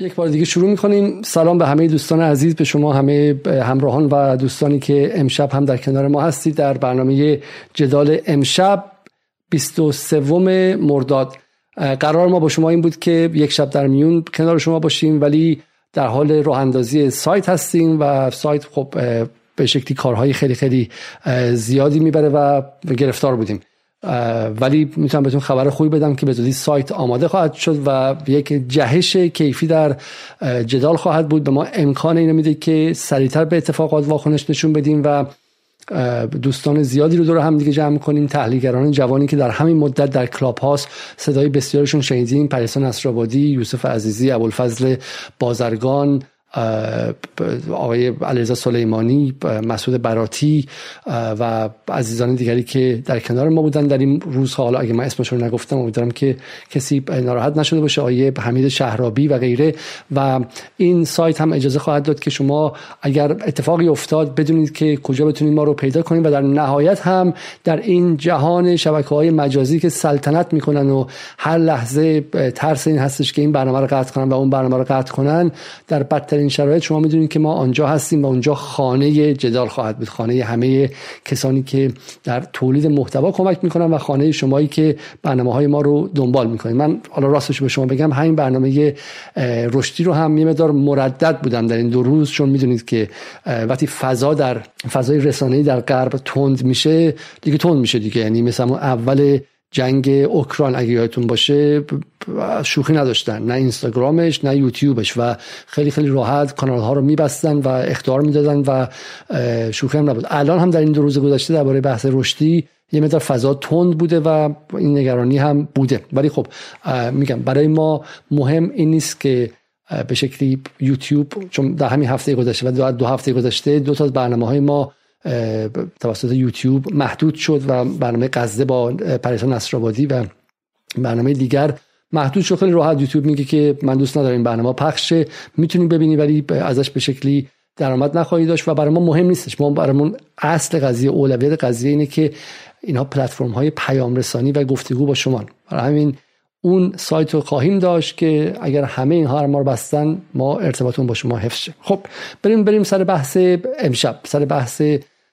یک بار دیگه شروع می‌کنیم. سلام به همه دوستان عزیز به شما همه همراهان و دوستانی که امشب هم در کنار ما هستید در برنامه جدال امشب 23 مرداد. قرار ما با شما این بود که یک شب در میون کنار شما باشیم ولی در حال راه اندازی سایت هستیم و سایت خب به شکلی کارهای خیلی خیلی زیادی می‌بره و گرفتار بودیم. ولی می‌تونم بهتون خبر خوبی بدم که به زودی سایت آماده خواهد شد و یک جهش کیفی در جدال خواهد بود. به ما امکان اینو میده که سریعتر به اتفاقات واکنش نشون بدیم و دوستان زیادی رو دور هم دیگه جمع کنیم. تحلیلگران جوانی که در همین مدت در کلاب هاست صدای بسیارشون شنیدیم. پریسا نصرآبادی یوسف عزیزی ابوالفضل بازرگان آقای علیرضا سلیمانی مسعود براتی و عزیزان دیگری که در کنار ما بودن در این روزها. حالا اگه من اسمشون رو نگفتم امیدوارم که کسی ناراحت نشده باشه. آقای حمید شهرابی و غیره. و این سایت هم اجازه خواهد داد که شما اگر اتفاقی افتاد بدونید که کجا بتونید ما رو پیدا کنید. و در نهایت هم در این جهان شبکه های مجازی که سلطنت می‌کنن و هر لحظه ترس این هستش که این برنامه رو قطع کنن و اون برنامه رو قطع کنن در این شرایط شما می‌دونید که ما آنجا هستیم و اونجا خانه جدال خواهد بود خانه همه کسانی که در تولید محتوا کمک می‌کنن و خانه شمایی که برنامه های ما رو دنبال می‌کنید. من حالا راستش به شما بگم همین برنامه رشدی رو هم یه مردد بودم در این دو روز چون می‌دونید که وقتی فضا در فضای رسانه‌ای در غرب تند میشه دیگه تند میشه دیگه. یعنی مثلا اول جنگ اوکراین اگه یادتون باشه شوخی نداشتن. نه اینستاگرامش نه یوتیوبش و خیلی خیلی راحت کانال ها رو میبستن و اختار می‌دادن و شوخی هم نبود. الان هم در این دو روز گذشته درباره بحث رشدی یه مقدار فضا تند بوده و این نگرانی هم بوده. ولی خب میگم برای ما مهم این نیست که به شکلی یوتیوب چون در همین هفته گذشته و دو هفته گذشته دو تا از برنامه های ما توسط یوتیوب محدود شد و برنامه قزده با پریسا نصرآبادی و برنامه دیگر محدود شد. خیلی راحت یوتیوب میگه که من دوست ندارم این برنامه پخشه. می‌تونی ببینی ولی ازش به شکلی درآمد نخواهی داشت و برای ما مهم نیستش. ما برامون اصل قضیه اولویت قضیه اینه که اینها پلتفرم های پیام رسانی و گفتگو با شما. برای همین اون سایت رو خواهیم داشت که اگر همه اینها ما رو بستن ما ارتباطمون با شما حفظ شه. خب بریم بریم سر بحث امشب. سر بحث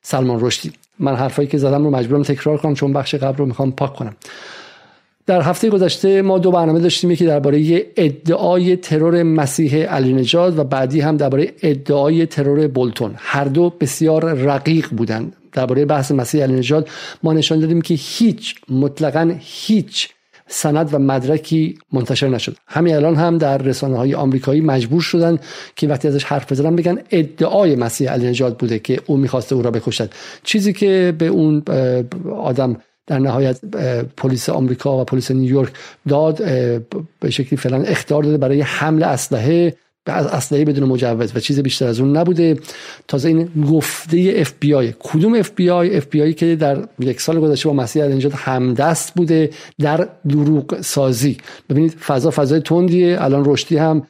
سلمان رشدی. من حرفایی که زدم رو مجبورم تکرار کنم چون بخش قبل رو می‌خوام پاک کنم. در هفته گذشته ما دو برنامه داشتیم یکی درباره ادعای ترور مسیح علی نجاد و بعدی هم درباره ادعای ترور بولتون. هر دو بسیار رقیق بودند. درباره بحث مسیح علی نجاد ما نشان دادیم که هیچ مطلقا هیچ سند و مدرکی منتشر نشد. همین الان هم در رسانه های آمریکایی مجبور شدن که وقتی ازش حرف بزنن بگن ادعای مسیح علی نجات بوده که او می‌خواسته او را بکشد. چیزی که به اون آدم در نهایت پلیس آمریکا و پلیس نیویورک داد به شکلی فعلا اخطار داده برای حمل اسلحه اسلحه بدون مجوز و چیز بیشتر از اون نبوده. تازه این گفته اف بی آی کدوم اف بی آی اف بی آی که در یک سال گذشته با مسیح هم همدست بوده در دروغ سازی. ببینید فضا فضای تندیه الان رشدی هم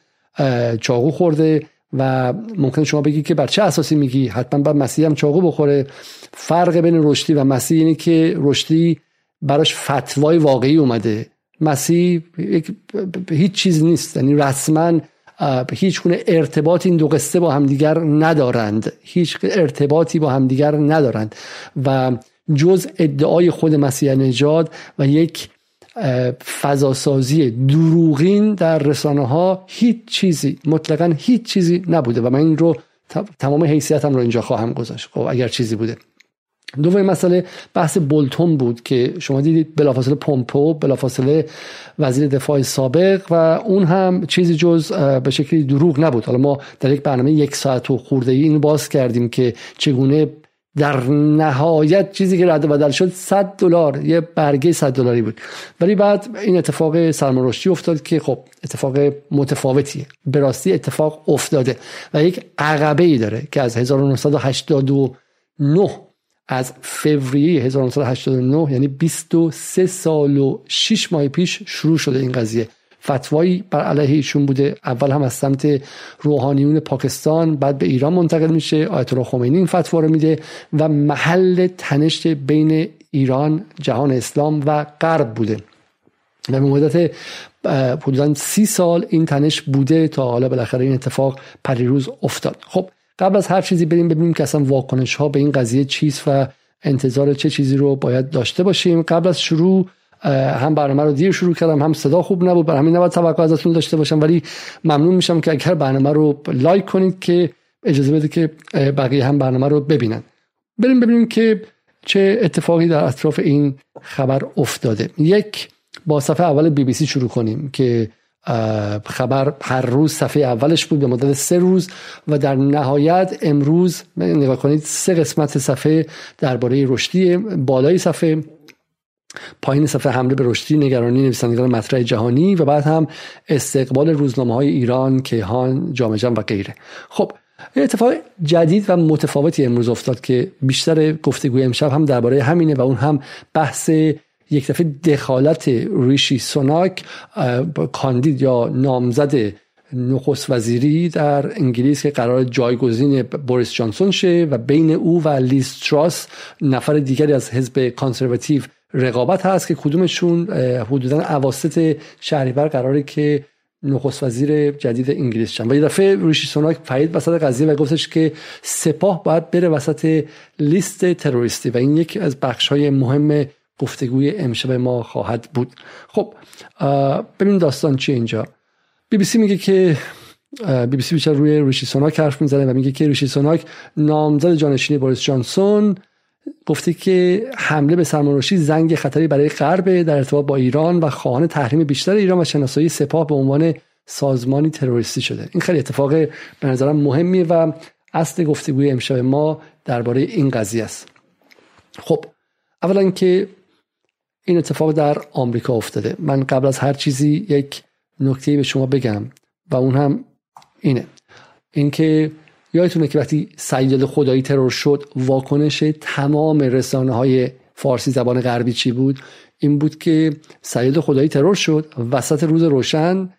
چاقو خورده و ممکن شما بگی که بر چه اساسی میگی؟ حتما بعد مسیح هم چاقو بخوره. فرق بین رشدی و مسیح اینه که رشدی براش فتوای واقعی اومده. مسیح هیچ چیز نیست. یعنی رسما هیچ گونه ارتباط این دو قصه با همدیگر ندارند. هیچ ارتباطی با همدیگر ندارند. و جز ادعای خود مسیح نجاد و یک فضاسازی دروغین در رسانه ها هیچ چیزی مطلقا هیچ چیزی نبوده. و من این رو تمام حیثیتم رو اینجا خواهم گذاشت. خب اگر چیزی بوده. دومین مسئله بحث بولتون بود که شما دیدید بلافاصله پومپو بلافاصله وزیر دفاع سابق و اون هم چیزی جز به شکلی دروغ نبود. حالا ما در یک برنامه یک ساعت و خورده ای اینو باز کردیم که چگونه در نهایت چیزی که رد بدل شد 100 دلار یه برگه 100 دلاری بود. ولی بعد این اتفاق رشدی افتاد که خب اتفاق متفاوتیه. به راستی اتفاق افتاده و یک عقبه ای داره که از 1989 از فوریه 1989 یعنی 23 سال و 6 ماه پیش شروع شده این قضیه. فتوایی بر علیه ایشون بوده. اول هم از سمت روحانیون پاکستان بعد به ایران منتقل میشه. آیت الله خمینی این فتوا رو میده و محل تنش بین ایران جهان اسلام و غرب بوده. و به مدت حدودا سی سال این تنش بوده تا حالا بالاخره این اتفاق پریروز افتاد. خب قبل از هر چیزی بریم ببینیم که اصلا واکنش ها به این قضیه چیست و انتظار چه چیزی رو باید داشته باشیم. قبل از شروع هم برنامه رو دیر شروع کردم هم صدا خوب نبود. برای همین نباید توقع ازتون داشته باشم. ولی ممنون میشم که اگر برنامه رو لایک کنید که اجازه بده که بقیه هم برنامه رو ببینن. بریم ببینیم که چه اتفاقی در اطراف این خبر افتاده. یک با صفحه اول بی بی سی شروع کنیم که خبر هر روز صفحه اولش بود به مدت سه روز و در نهایت امروز نگاه کنید سه قسمت صفحه درباره رشدی بالای صفحه پایین صفحه حمله به رشدی نگرانی نویسندگان مطرح جهانی و بعد هم استقبال روزنامه های ایران کیهان جامعه و غیره. خب اتفاق جدید و متفاوتی امروز افتاد که بیشتر گفتگوی امشب هم درباره همینه و اون هم بحث یک دفعه دخالت ریشی سوناک کاندید یا نامزد نخست وزیری در انگلیس که قرار جایگزین بوریس جانسون شه و بین او و لیز تراس نفر دیگری از حزب Conservative رقابت هست که کدومشون حدودا اواسط شهریور قراره که نخست وزیر جدید انگلیس شن. و یه دفعه ریشی سوناک پرید وسط قضیه و گفتش که سپاه باید بره وسط لیست تروریستی و این یکی از بخش های مهم گفتگوی امشب ما خواهد بود. خب ببین داستان چی اینجا. بی بی سی میگه که بی بی سی بیشتر روی ریشی سوناک حرف می‌زنه و میگه که ریشی سوناک نامزد جانشینی بوریس جانسون گفته که حمله به سلمان زنگ خطری برای غرب در ارتباط با ایران و خواهان تحریم بیشتر ایران و شناسایی سپاه به عنوان سازمانی تروریستی شده. این خیلی اتفاق به نظرم مهمیه و اصل گفتگوی امشب ما درباره این قضیه است. خب اولا که این اتفاق در آمریکا افتاده. من قبل از هر چیزی یک نکته به شما بگم و اون هم اینه. اینکه یادتونه که وقتی سیدال خدایی ترور شد واکنش تمام رسانه های فارسی زبان غربی چی بود؟ این بود که سید خدایی ترور شد وسط روز روشن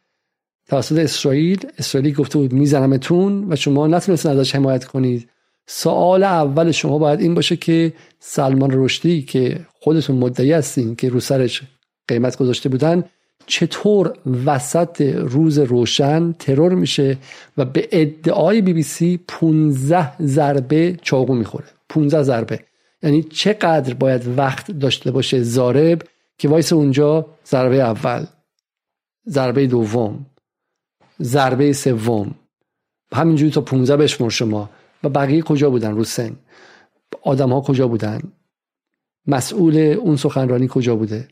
توسط اسرائیل اسرائیلی گفته بود میزنمتون و شما نتونستین ازش حمایت کنید. سوال اول شما باید این باشه که سلمان رشدی که خودتون مدعی هستین که رو سرش قیمت گذاشته بودن چطور وسط روز روشن ترور میشه و به ادعای بی بی سی 15 ضربه چاقو می‌خوره؟ 15 ضربه. یعنی چقدر باید وقت داشته باشه زارب که وایس اونجا ضربه اول ضربه دوم ضربه سوم. همینجوری تا 15 بشمر شما. و بقیه کجا بودن؟ رو سن آدم ها کجا بودن؟ مسئول اون سخنرانی کجا بوده؟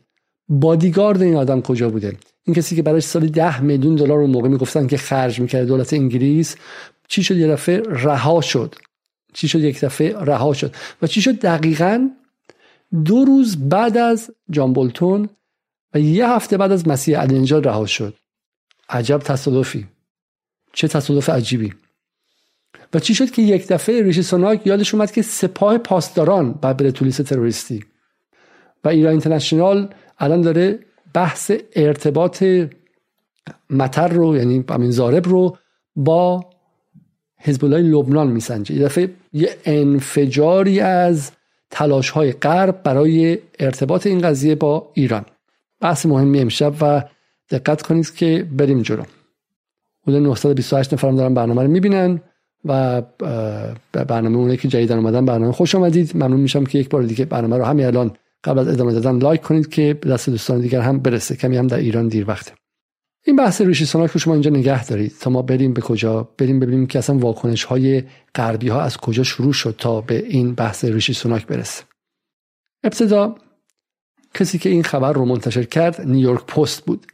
بادیگارد این آدم کجا بوده؟ این کسی که برای سال ده میلیون دلار اون موقع می‌گفتن که خرج می‌کرد دولت انگلیس چی شد؟ یه دفعه رها شد. چی شد؟ یک دفعه رها شد. و چی شد؟ دقیقا دو روز بعد از جان بولتون و یه هفته بعد از مسیح الینجا رها شد. عجب تصادفی. چه تصادف عجیبی. و چی شد که یک دفعه ریشی سوناک یادش اومد که سپاه پاسداران بعد بره تروریستی؟ و ایران اینترنشنال الان داره بحث ارتباط متر رو یعنی همین زارب رو با حزب الله لبنان میسنجه. یه دفعه یه انفجاری از تلاش های غرب برای ارتباط این قضیه با ایران. بحث مهمی امشب و دقت کنید که بریم جلو. حدود 928 نفرم دارن برنامه رو می‌بینن. و برنامه اونه که جدیدن اومدن برنامه. خوش آمدید. ممنون میشم که یک بار دیگه برنامه رو همین الان قبل از ادامه دادن لایک کنید که دست دوستان دیگر هم برسه. کمی هم در ایران دیر وقته. این بحث ریشی سوناک رو شما اینجا نگه دارید. تا ما بریم به کجا بریم ببینیم که اصلا واکنش های غربی ها از کجا شروع شد تا به این بحث ریشی سوناک برسه. ابتدا کسی که این خبر رو منتشر کرد نیویورک پست بود.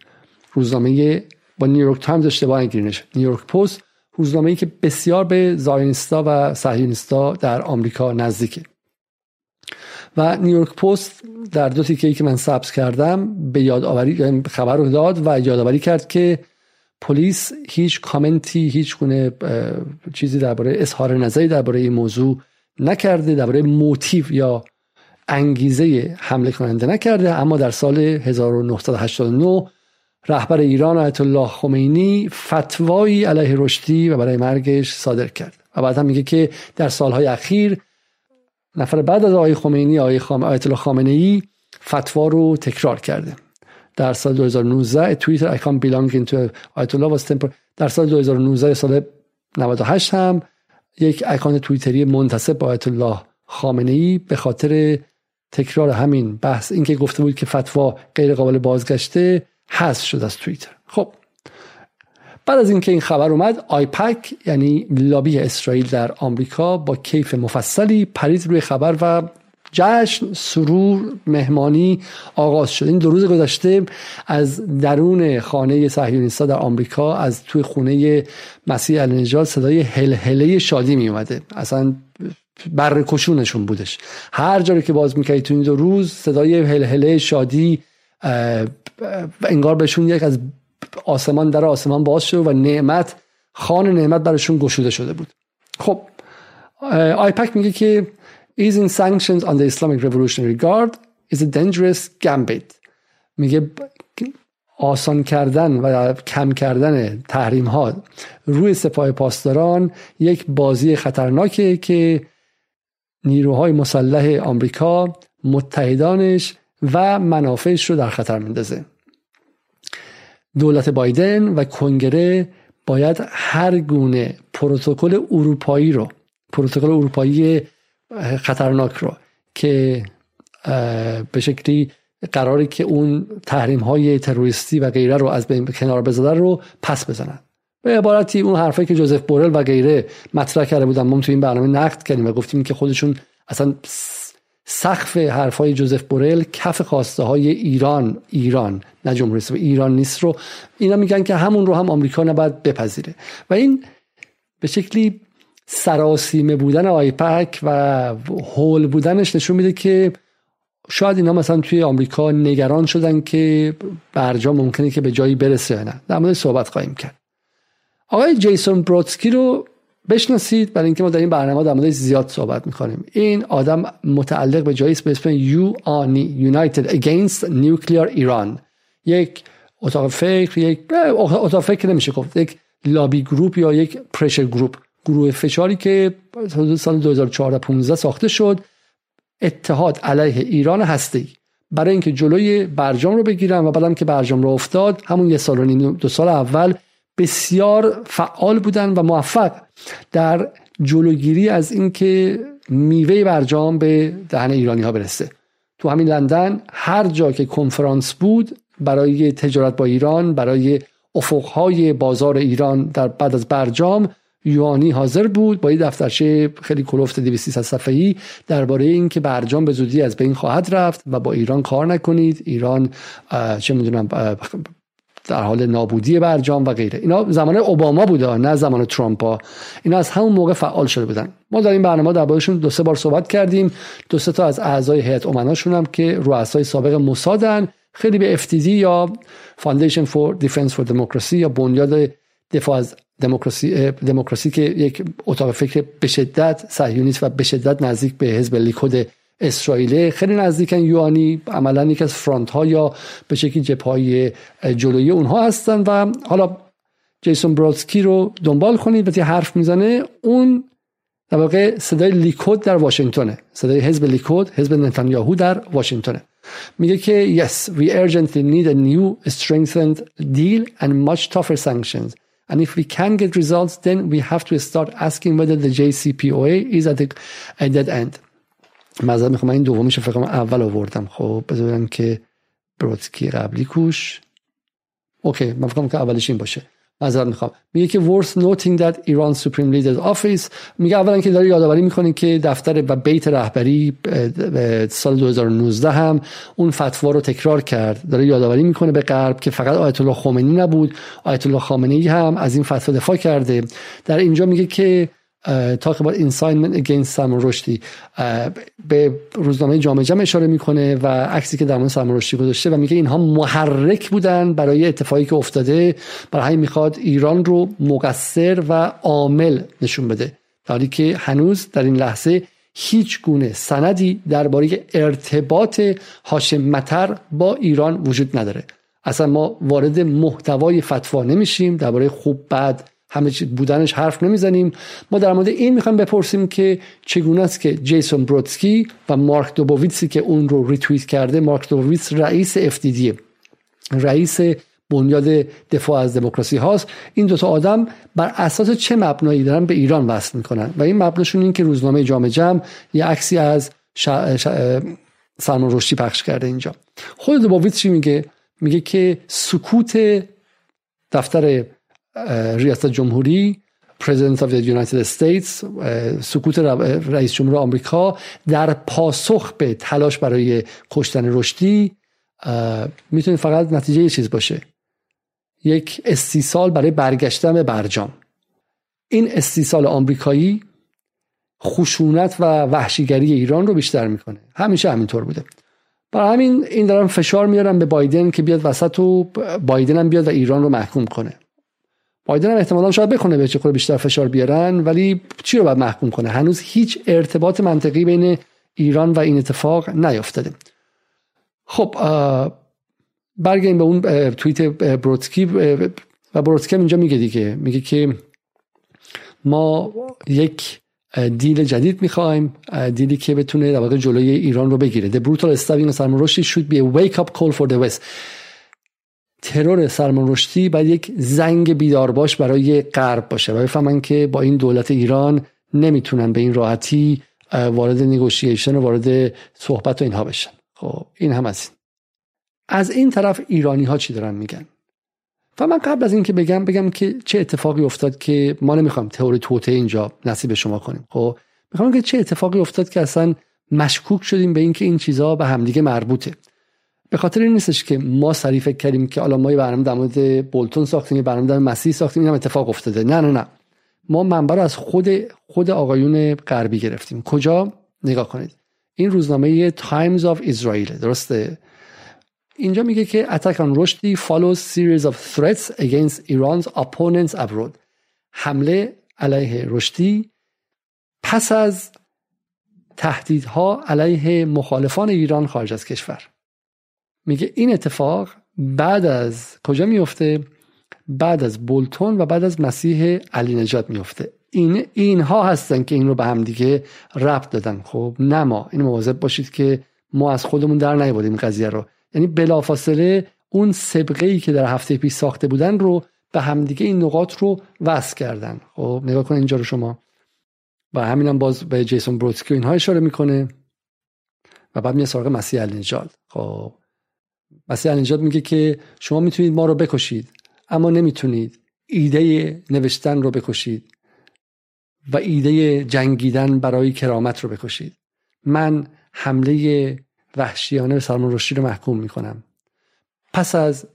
روزنامه با نیویورک تایمز اشتباه نگیرینش نیویورک پست روزنامه‌ای که بسیار به Zionist ا و صهیونیستا در آمریکا نزدیکه. و نیویورک پست در دو تیکه که من سبز کردم به یادآوری یعنی خبر رو داد و یادآوری کرد که پلیس هیچ کامنتی هیچ گونه چیزی درباره اظهار نظری درباره این موضوع نکرده درباره موتیو یا انگیزه حمله کننده نکرده اما در سال 1989 رهبر ایران آیت الله خمینی فتوایی علیه رشدی و برای مرگش صادر کرد. و بعد هم میگه که در سالهای اخیر نفر بعد از آقای خمینی آقای خام... آیت الله خامنه ای فتوا رو تکرار کرده. در سال 2019 توییتر I can't belong into آیت الله was در سال 2019 سال 98 هم یک اکانت توییتری منتصب با آیت الله خامنه ای به خاطر تکرار همین بحث. اینکه گفته بود که فتوا غیر قابل بازگشته حذف شد از توییتر. خب بعد از اینکه این خبر اومد آیپک یعنی لابی اسرائیل در آمریکا با کیف مفصلی پرید روی خبر و جشن سرور مهمانی آغاز شد. این دو روز گذشته از درون خانه صهیونیست‌ها در آمریکا از توی خونه مسیح النجات صدای هلهله شادی می اومده اصلا برکشونشون بودش. هر جایی که باز می‌کردی تو این دو روز صدای هلهله شادی انگار بهشون یک از آسمان در آسمان باز شد و نعمت خان نعمت برشون گشوده شده بود. خب آیپک میگه که easing sanctions on the Islamic Revolutionary Guard is a dangerous gambit. میگه آسان کردن و کم کردن تحریم ها روی سپاه پاسداران یک بازی خطرناکه که نیروهای مسلح آمریکا متحدانش و منافعش رو در خطر میندازه. دولت بایدن و کنگره باید هر گونه پروتکل اروپایی رو پروتکل اروپایی خطرناک رو که به شکلی قراری که اون تحریم های تروریستی و غیره رو از بین کنار بزدن رو پس بزنن. به عبارتی اون حرفی که جوزف بورل و غیره مطرح کرده بودن ما تو این برنامه نقد کردیم و گفتیم که خودشون اصلا سقف حرفای جوزف بورل کف خواسته های ایران ایران نه جمهوری اسلامی ایران نیست رو. اینا میگن که همون رو هم آمریکا نباید بپذیره. و این به شکلی سراسیمه بودن آیپک و هول بودنش نشون میده که شاید اینا مثلا توی آمریکا نگران شدن که برجام ممکنه که به جایی برسه یا نه. در مورد صحبت خواهیم کرد. آقای جیسون برودسکی رو بشناسید برای اینکه ما در این برنامه در مورد زیاد صحبت می‌کنیم. این آدم متعلق به جایی به اسم یو آنی United Against Nuclear Iran. یک اتاق فکر یک اتاق فکر نمیشه گفت یک لابی گروپ یا یک پرشر گروپ گروه فشاری که سال 2014 15 ساخته شد اتحاد علیه ایران هسته برای اینکه جلوی برجام رو بگیرن و بعدم که برجام رو افتاد همون یه سال و نیم دو سال اول بسیار فعال بودن و موفق در جلوگیری از اینکه میوه برجام به دهن ایرانی ها برسه. تو همین لندن هر جا که کنفرانس بود برای تجارت با ایران برای افقهای بازار ایران در بعد از برجام یوانی حاضر بود با یه دفترچه خیلی کلفت 200 صفحه‌ای درباره اینکه برجام به زودی از بین خواهد رفت و با ایران کار نکنید. ایران چه می‌دونم در حال نابودی برجام و غیره. اینا زمان اوباما بوده نه زمان ترامپ ها اینا از همون موقع فعال شده بودن. ما در این برنامه دربارشون دو سه بار صحبت کردیم. دو سه تا از اعضای هیئت امناشون هم که رؤسای سابق موسادن خیلی به FTD یا Foundation for Defense for Democracy یا بنیاد دفاع از دموکراسی دموکراسی که یک اتاق فکر به شدت صهیونیست و به شدت نزدیک به حزب لیکود اسرائیل خیلی نزدیکن یوانی عملا یک از فرانت ها یا به شکلی جبهه جلوی اونها هستن و حالا جیسون برودسکی رو دنبال کنید وقتی حرف می‌زنه اون در واقع صدای لیکود در واشنگتنه. صدای حزب لیکود حزب نتانیاهو در واشنگتنه. میگه که yes we urgently need a new strengthened deal and much tougher sanctions. And if we can get results, then we have to start asking whether the JCPOA is at, the, at that end. معذرت می‌خوام این دومیش فکر اول آوردم. خب بذارم که برودسکی قبلی کوش. اوکی من فکرم که اولش این باشه. معذرت می‌خوام. میگه که worth noting that Iran Supreme Leader's Office. میگه اولا که داره یادآوری می‌کنه که دفتر و بیت رهبری سال 2019 هم اون فتوا رو تکرار کرد. داره یادآوری می‌کنه به غرب که فقط آیت الله خمینی نبود. آیت الله خامنه‌ای هم از این فتوا دفاع کرده. در اینجا میگه که talk about incitement against سلمان رشدی. به روزنامه جامعه جمع اشاره می‌کنه و عکسی که در مورد سلمان گذاشته و میگه اینها محرک بودن برای اتفاقی که افتاده. برای همین می‌خواد ایران رو مقصر و عامل نشون بده. در حالی که هنوز در این لحظه هیچ گونه سندی درباره ارتباط هاشم متر با ایران وجود نداره. اصلا ما وارد محتوای فتوا نمیشیم. درباره خوب بد همه بودنش حرف نمی‌زنیم. ما در مورد این می‌خوایم بپرسیم که چگونه است که جیسون برودسکی و مارک دوبوویتسی که اون رو ریتویت کرده مارک دوبوویتس رئیس FDD رئیس بنیاد دفاع از دموکراسی هاست. این دوتا آدم بر اساس چه مبنایی دارن به ایران وصل می‌کنن؟ و این مبناشون این که روزنامه جامعه جمع یه عکسی از سلمان رشدی پخش کرده اینجا. خود دوباویت چی میگه؟ میگه که سکوت دفتر ریاست جمهوری of the United States سکوت رئیس جمهور آمریکا در پاسخ به تلاش برای کشتن رشدی می‌تونه فقط نتیجه یه چیز باشه. یک استیصال برای برگشتن به برجام. این استیصال آمریکایی خشونت و وحشیگری ایران رو بیشتر می‌کنه. همیشه همینطور بوده. برای همین این دارم فشار میارم به بایدن که بیاد وسط و بایدن هم بیاد و ایران رو محکوم کنه. بایدن هم احتمالا شاید بکنه به چه بیشتر فشار بیارن ولی چی رو باید محکوم کنه؟ هنوز هیچ ارتباط منطقی بین ایران و این اتفاق نیافتاده خب برگردیم به اون توییت بروتسکی و بروتسکی اینجا میگه دیگه. میگه که ما یک دیل جدید می‌خوایم دیلی که بتونه در واقع جلوی ایران رو بگیره. The brutal stabbing of Salman Rushdie should be a wake up call for the West. ترور سلمان رشدی باید یک زنگ بیدار باش برای غرب باشه. و بفهمن که با این دولت ایران نمی‌تونن به این راحتی وارد نگوشیشن و وارد صحبت و اینها بشن. خب این هم از این. از این طرف ایرانی ها چی دارن میگن؟ و من قبل از اینکه بگم بگم که چه اتفاقی افتاد که ما نمی‌خوایم تئوری توته اینجا نصیب شما کنیم. خب می‌خوام که چه اتفاقی افتاد که اصلا مشکوک شدیم به اینکه این چیزها به همدیگه مربوطه. به خاطر این نیستش که ما سری فکر کردیم که الان ما یه برنامه در مورد بولتون ساختیم یه برنامه در مسیح ساختیم این هم اتفاق افتاده. نه نه نه. ما منبع رو از خود خود آقایون غربی گرفتیم. کجا؟ نگاه کنید. این روزنامه تایمز آف اسرائیل درسته؟ اینجا میگه که attack on Rushdie follows series of threats against Iran's opponents abroad. حمله علیه رشدی پس از تهدیدها علیه مخالفان ایران خارج از کشور. میگه این اتفاق بعد از کجا میفته؟ بعد از بولتون و بعد از مسیح علی نجات میفته. این اینها هستن که این رو به هم دیگه ربط دادن. خب نه ما. این مواظب باشید که ما از خودمون در نیاوردیم قضیه رو. یعنی بلافاصله اون سبقه ای که در هفته پیش ساخته بودن رو به همدیگه این نقاط رو وصل کردن. خب نگاه کن اینجا رو شما. و همینم باز به جیسون بروتسکی اینها اشاره می‌کنه. و بعد میاد سراغ مسیح النجاد خب. مسیح النجاد میگه که شما می‌تونید ما رو بکشید اما نمی‌تونید ایده نوشتن رو بکشید و ایده جنگیدن برای کرامت رو بکشید. من حمله وحشیانه به سلمان رشدی رو محکوم می‌کنم. پس از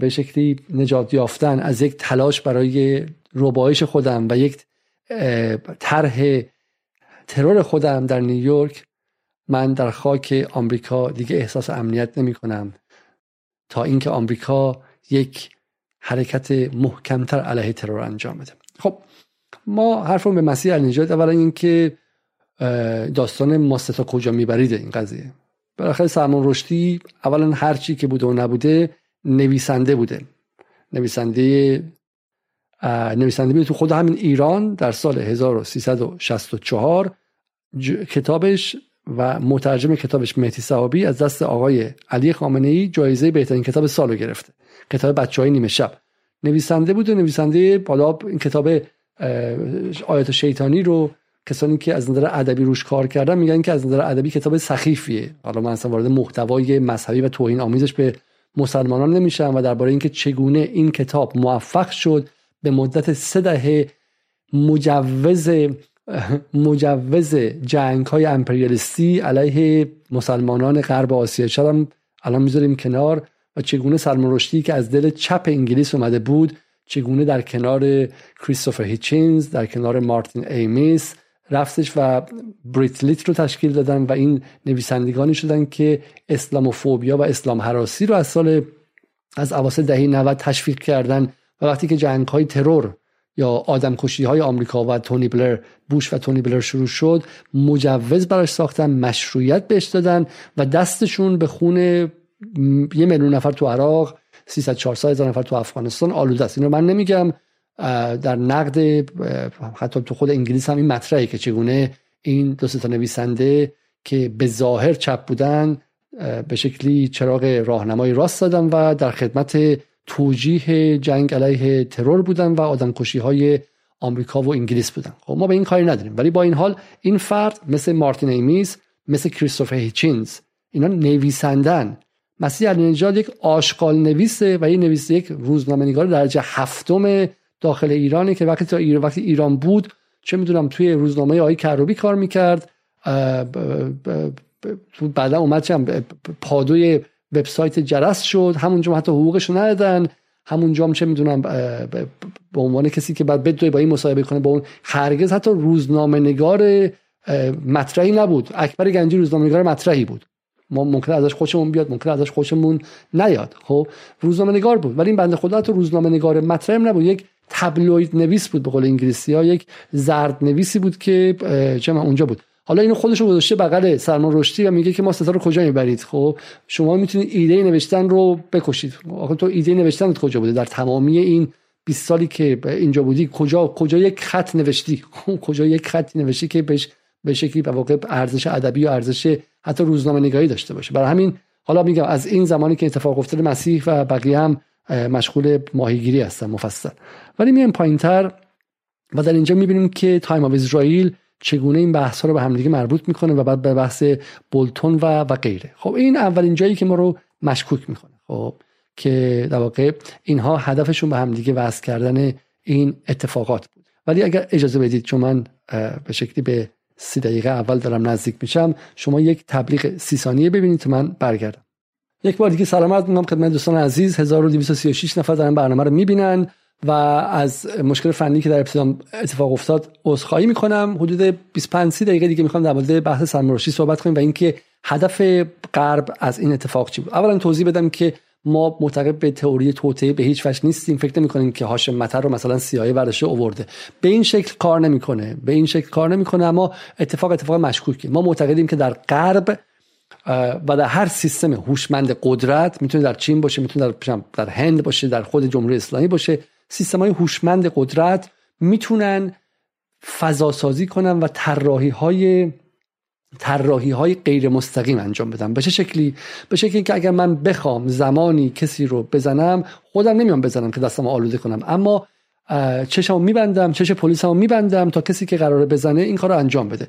به شکلی نجات یافتن از یک تلاش برای ربایش خودم و یک طرح ترور خودم در نیویورک من در خاک آمریکا دیگه احساس امنیت نمی کنم. تا اینکه آمریکا یک حرکت محکمتر علیه ترور انجام بده. خب ما حرفمون به مسیح النجات اولا اینکه داستان ماستا تا کجا می‌برید این قضیه. بالاخره سلمان رشدی اولا هر چی که بوده و نبوده نویسنده بوده. نویسنده نویسنده بوده تو خود همین ایران در سال 1364 کتابش و مترجم کتابش مهدی صحابی از دست آقای علی خامنه ای جایزه بهترین کتاب سال رو گرفته. کتاب بچه های نیمه شب. نویسنده بوده نویسنده بالا این کتاب آیات شیطانی رو کسانی که از نظر ادبی روش کار کردن میگن که از نظر ادبی کتاب سخیفیه. حالا من اصلا وارد محتوای مذهبی و توهین آمیزش به مسلمانان نمیشم و درباره اینکه چگونه این کتاب موفق شد به مدت سه دهه مجوز مجوز جنگ های امپریالیستی علیه مسلمانان غرب آسیا. چرا الان می‌ذاریم کنار و چگونه سلمان که از دل چپ انگلیس اومده بود چگونه در کنار کریستوفر هیچینز در کنار مارتین ایمیس رفتش و Brit Lit رو تشکیل دادن و این نویسندگانی شدن که اسلاموفوبیا و اسلام هراسی رو از سال از اواسط دهه 90 تشویق کردن. و وقتی که جنگ های ترور یا آدم کشی های آمریکا و تونی بلر بوش و تونی بلر شروع شد مجوز براش ساختن مشروعیت بهش دادن و دستشون به خون یه میلیون نفر تو عراق 300 400 هزار نفر تو افغانستان آلوده است. اینو من نمیگم در نقد حتی تو خود انگلیس هم این مطرحه که چگونه این دو تا نویسنده که به ظاهر چپ بودن به شکلی چراغ راهنمای راست دادن و در خدمت توجیه جنگ علیه ترور بودن و آدمکشی های آمریکا و انگلیس بودن. خب ما به این کاری نداریم. ولی با این حال این فرد مثل مارتین ایمیز مثل کریستوفر هیچینز اینا نویسندن. مسیح علی یک آشغال نویسه و این نویس یک روزنامه نگار درجه هفتم داخل ایرانه که وقتی تا ایران وقتی ایران بود چه می‌دونم توی روزنامه آقای کروبی کار می‌کرد. بعدا اومد چم پادوی وبسایت جرس شد. همونجا حتی حقوقش رو ندادن. همونجا هم چه می‌دونم به عنوان کسی که بعد بدوی با این مصاحبه کنه با اون هرگز حتی روزنامه نگار مطرحی نبود. اکبر گنجی روزنامه نگار مطرحی بود. ما ممکن ازش خوشمون بیاد ممکن ازش خوشمون نیاد. خب روزنامه نگار بود. ولی این بنده خدا تو روزنامه نگار مطرح نبود. یک تبلوید نویس بود به قول انگلیسی ها. یک زرد نویسی بود که چه اونجا بود. حالا اینو خودش رو گذاشته بغل سلمان رشدی و میگه که ما ستاره رو کجا می‌برید؟ خب شما می‌تونید ایده نوشتن رو بکشید. آخه تو ایده نوشتن کجا بوده؟ در تمامی این 20 سالی که اینجا بودی کجا کجا یک خط نوشتی؟ کجا یک خطی نوشتی که بهش به شکلی به واقع ارزش ادبی و ارزش حتی روزنامه نگاری داشته باشه. برای همین حالا میگم از این زمانی که اتفاق افتاده مسیح و بقیه هم مشغول ماهیگیری هستن مفصل. ولی میایم پایینتر و در اینجا می‌بینیم که تایم آف اسرائیل چگونه این بحث ها رو به همدیگه مربوط می‌کنه و بعد به بحث بولتون و و غیره. خب این اولین جایی که ما رو مشکوک می‌کنه خب که در واقع اینها هدفشون به همدیگه وصل کردن این اتفاقات بود. ولی اگر اجازه بدید چون من به شکلی به سی دقیقه اول دارم نزدیک میشم شما یک تبلیغ سی ثانیه ببینید تا من برگردم. یک بار دیگه سلامت میگم خدمت دوستان عزیز. 1236 نفر دارن برنامه رو می‌بینن. و از مشکل فنی که در ابتدا اتفاق افتاد عذرخواهی می‌کنم. حدود 25 دقیقه دیگه می‌خوام در مورد بحث سرمرشی صحبت کنیم و اینکه هدف غرب از این اتفاق چی بود. اولا توضیح بدم که ما معتقد به تئوری توطئه به هیچ وجه نیستیم. فکر نمی کنیم که هاشم مطر رو مثلا سیایی برداشته اوورده به این شکل کار نمی‌کنه. به این شکل کار نمی‌کنه اما اتفاق اتفاق مشکوکه. ما معتقدیم که در غرب و در هر سیستم هوشمند قدرت می‌تونه در چین باشه می‌تونه در در هند باشه در خود جمهوری اسلامی باشه. سیستم هوشمند قدرت می‌تونن فضا سازی کنن و طراحی های طراحی های غیر مستقیم انجام بدم به چه شکلی؟ به شکلی که اگر من بخوام زمانی کسی رو بزنم خودم نمیام بزنم که دستم آلوده کنم. اما چشمو میبندم چش پلیسمو میبندم تا کسی که قراره بزنه این کار رو انجام بده.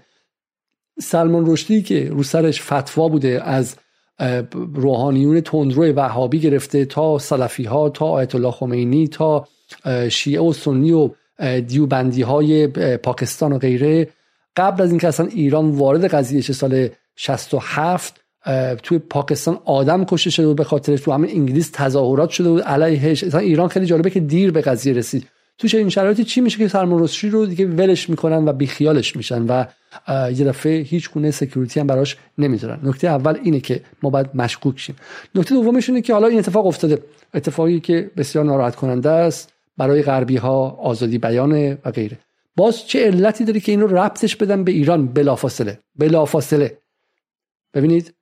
سلمان رشدی که رو سرش فتوا بوده از روحانیون تندرو وهابی گرفته تا سلفی ها تا آیت الله خمینی تا شیعه و سنی و دیوبندی های پاکستان و غیره. قبل از اینکه اصلا ایران وارد قضیه چه سال 67 توی پاکستان آدم کشته شده بود به خاطر تو همه انگلیس تظاهرات شده بود علیهش. ایران خیلی جالبه که دیر به قضیه رسید. تو این شرایطی چی میشه که رشدی رو دیگه ولش می‌کنن و بیخیالش میشن و یه دفعه هیچ گونه سکیوریتی هم براش نمی‌ذارن. نکته اول اینه که ما باید مشکوک شیم. نکته دومش اینه که حالا این اتفاق افتاده. اتفاقی که بسیار ناراحت کننده است برای غربی ها آزادی بیان و غیره. باز چه علتی داره که اینو ربطش بدن به ایران؟ بلافاصله. بلافاصله. ببینید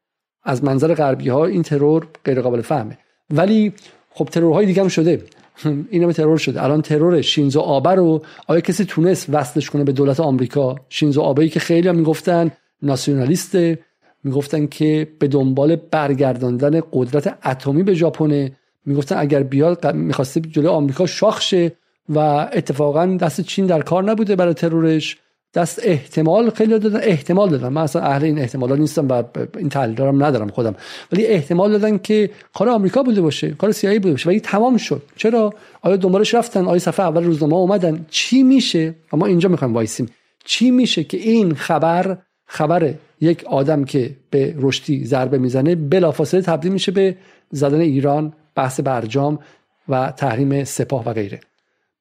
از منظر غربی ها این ترور غیر قابل فهمه. ولی خب ترورهای دیگه هم شده. این همه ترور شده. الان ترور شینزو آبه رو آیا کسی تونست وصلش کنه به دولت آمریکا؟ شینزو آبه که خیلی هم می‌گفتن ناسیونالیسته. می‌گفتن که به دنبال برگرداندن قدرت اتمی به ژاپن می‌گفتن اگر بیاد می‌خواسته جلوی آمریکا شاخ شه و اتفاقا دست چین در کار نبوده برای ترورش. دست احتمال خیلی دادن احتمال دادن. من اصلا اهل این احتمالا نیستم و این تحلیل دارم ندارم خودم. ولی احتمال دادن که کار آمریکا بوده باشه کار سیایی بوده باشه. ولی تمام شد. چرا؟ آیا دنبالش رفتن؟ آیا صفحه اول روزنامه اومدن؟ چی میشه؟ و ما اینجا می‌خوایم وایسیم. چی میشه که این خبر خبر یک آدم که به رشدی ضربه می‌زنه بلافاصله تبدیل میشه به زدن ایران بحث برجام و تحریم سپاه و غیره.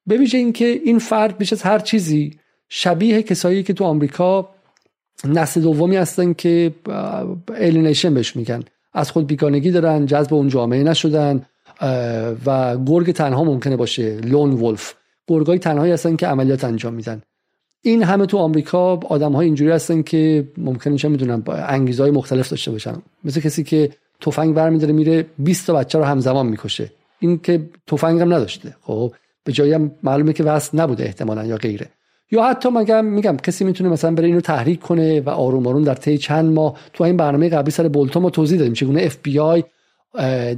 به ویژه اینکه این فرد بیش از هر چیزی شبیه کسایی که تو آمریکا نسل دومی هستن که alienation بهش میگن. از خود بیگانگی دارن جذب اون جامعه نشدن و گرگ تنها ممکنه باشه lone wolf گرگای تنهایی هستن که عملیات انجام میدن. این همه تو آمریکا آدم های اینجوری هستن که ممکنه چه می‌دونن انگیزه‌های مختلف داشته باشن. مثل کسی که تفنگ برمیداره میره 20 تا بچه رو همزمان می‌کشه. این که تفنگ هم نداشته. خب به جایی هم معلومه که وصل نبوده احتمالا یا غیره. یا حتی مگم میگم کسی می‌تونه مثلا بره اینو تحریک کنه و آروم آروم در طی چند ماه تو این برنامه قبلی سر بولتو ما توضیح دادیم چگونه اف بی آی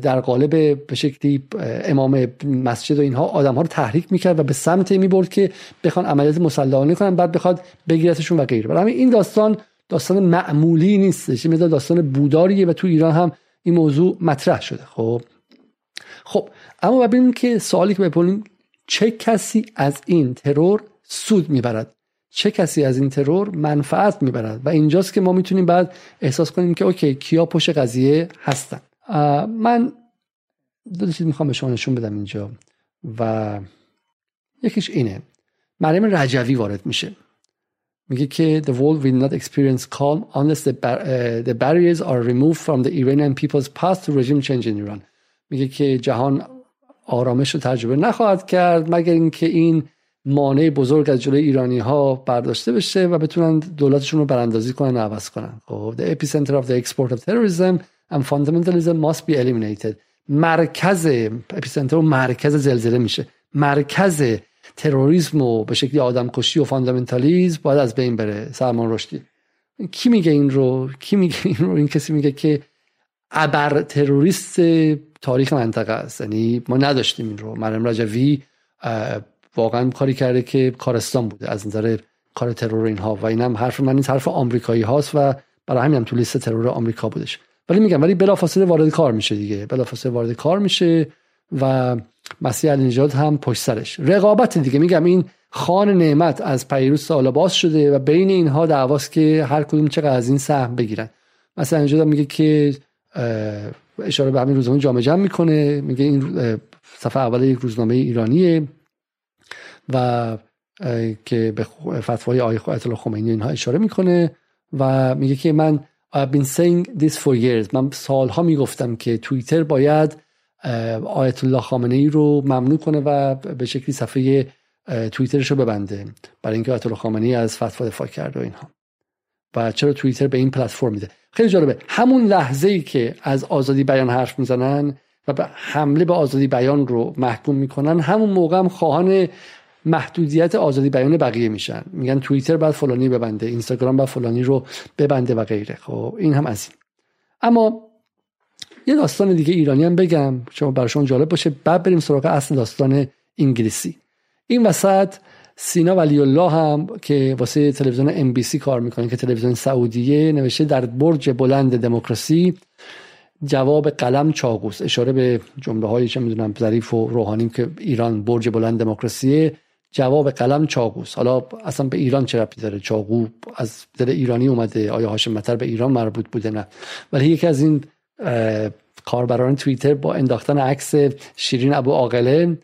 در قالب به شکلی امام مسجد و اینها آدم ها رو تحریک می‌کرد و به سمت می‌برد که بخوان عملیات مسلحانه کنن بعد بخواد بگیرتشون و غیره. برای این داستان داستان معمولی نیستش این داستان بوداریه و تو ایران هم این موضوع مطرح شده. خب. خب اما ببینیم که سوالی که بپرسیم چه کسی از این ترور سود می‌برد. چه کسی از این ترور منفعت می‌برد؟ و اینجاست که ما می‌تونیم بعد احساس کنیم که اوکی کیا پشت قضیه هستن. من دو چیز می‌خوام به شما نشون بدم اینجا و یکیش اینه. مریم رجوی وارد میشه. میگه که the world will not experience calm unless the, uh, the barriers are removed from the Iranian people's path to regime change in Iran. میگه که جهان آرامش رو تجربه نخواهد کرد مگر اینکه این مانع بزرگ از جلوی ایرانی ها برداشته بشه و بتونن دولتشون رو براندازی کنن و عوض کنن. خب the epicenter of the export of terrorism and fundamentalism must be eliminated. مرکز epicenter مرکز زلزله میشه. مرکز تروریسم و به شکلی آدمکشی و fundamentalism باید از بین بره. سلمان رشدی. کی میگه این رو؟ کی میگه این رو؟ این کسی میگه که ابر تروریست تاریخ منطقه است. یعنی ما نداشتیم این رو. مریم رجوی واقعا کاری کرده که کارستان بوده از نظر کار ترور اینها. و اینم حرف من این حرف آمریکایی هاست و برای همین هم تو لیست ترور آمریکا بودش. ولی میگم ولی بلافاصله وارد کار میشه دیگه. بلافاصله وارد کار میشه و مسیح علی هم پشت سرش. رقابت دیگه. میگم این خان نعمت از پیروز سال باز شده و بین اینها دعواست که هر کدوم چقدر از این سهم بگیرن. مثلا نجات میگه که اشاره به همین روزنامه جامعه جمع می‌کنه. میگه این صفحه اول یک روزنامه ایرانیه. و که به فتوای آیه الله خمینی اینها اشاره می‌کنه و میگه که من I've been saying this for years. من سالها می‌گفتم که توییتر باید آیت الله خامنه ای رو ممنوع کنه و به شکلی صفحه توییترش رو ببنده برای اینکه آیت الله خامنه ای از فتوا دفاع کرده و اینها. و چرا توییتر به این پلتفرم میده؟ خیلی جالبه. همون لحظه ای که از آزادی بیان حرف می‌زنن و به حمله به آزادی بیان رو محکوم می‌کنن همون موقع هم خواهان محدودیت آزادی بیان بقیه میشن. میگن توییتر بعد فلانی ببنده اینستاگرام بعد فلانی رو ببنده و غیره. خب این هم از این. اما یه داستان دیگه ایرانی هم بگم شما براشون جالب باشه. بعد بریم سراغ اصل داستان انگلیسی. این وسط سینا ولی الله هم که واسه تلویزیون ام بی سی کار می‌کنه که تلویزیون سعودیه نوشته در برج بلند دموکراسی جواب قلم چاقوس اشاره به جمله هایی چه می‌دونم ظریف و روحانی که ایران برج بلند دموکراسیه. جواب قلم چاقوس. حالا اصلا به ایران چه ربطی داره؟ چاقو از دل ایرانی اومده. آیا هاشم متر به ایران مربوط بوده نه؟ ولی یکی از این کاربران توییتر با انداختن عکس شیرین ابو عاقله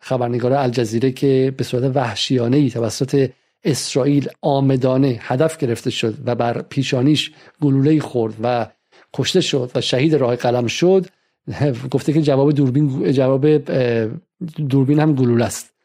خبرنگار الجزیره که به صورت وحشیانه ای توسط اسرائیل آمدانه هدف گرفته شد و بر پیشانیش گلوله خورد و کشته شد و شهید راه قلم شد گفته که جواب دوربین جواب دوربین هم گلوله است.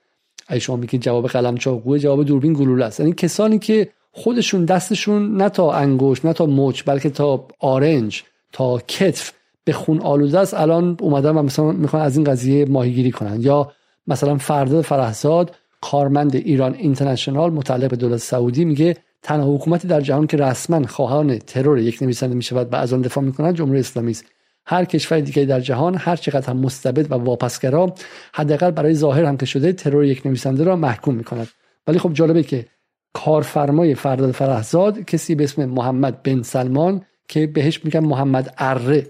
شما میگید جواب قلم چاقوه جواب دوربین گلوله است. یعنی کسانی که خودشون دستشون نه تا انگوش نه تا مچ بلکه تا آرنج تا کتف به خون آلوده است الان اومدن و مثلا می‌خوان از این قضیه ماهیگیری کنن. یا مثلا فردا فرهزاد کارمند ایران اینترنشنال متعلق به دولت سعودی میگه تنها حکومتی در جهان که رسما خواهان ترور یک نویسنده می‌شود و از آن دفاع می‌کنند جمهوری اسلامی است. هر کشور دیگه در جهان هر چقدر هم مستبد و واپسگرا حداقل برای ظاهر هم که شده ترور یک نویسنده را محکوم می‌کند. ولی خب جالبه که کارفرمای فرداد فرهزاد کسی به اسم محمد بن سلمان که بهش میگن محمد اره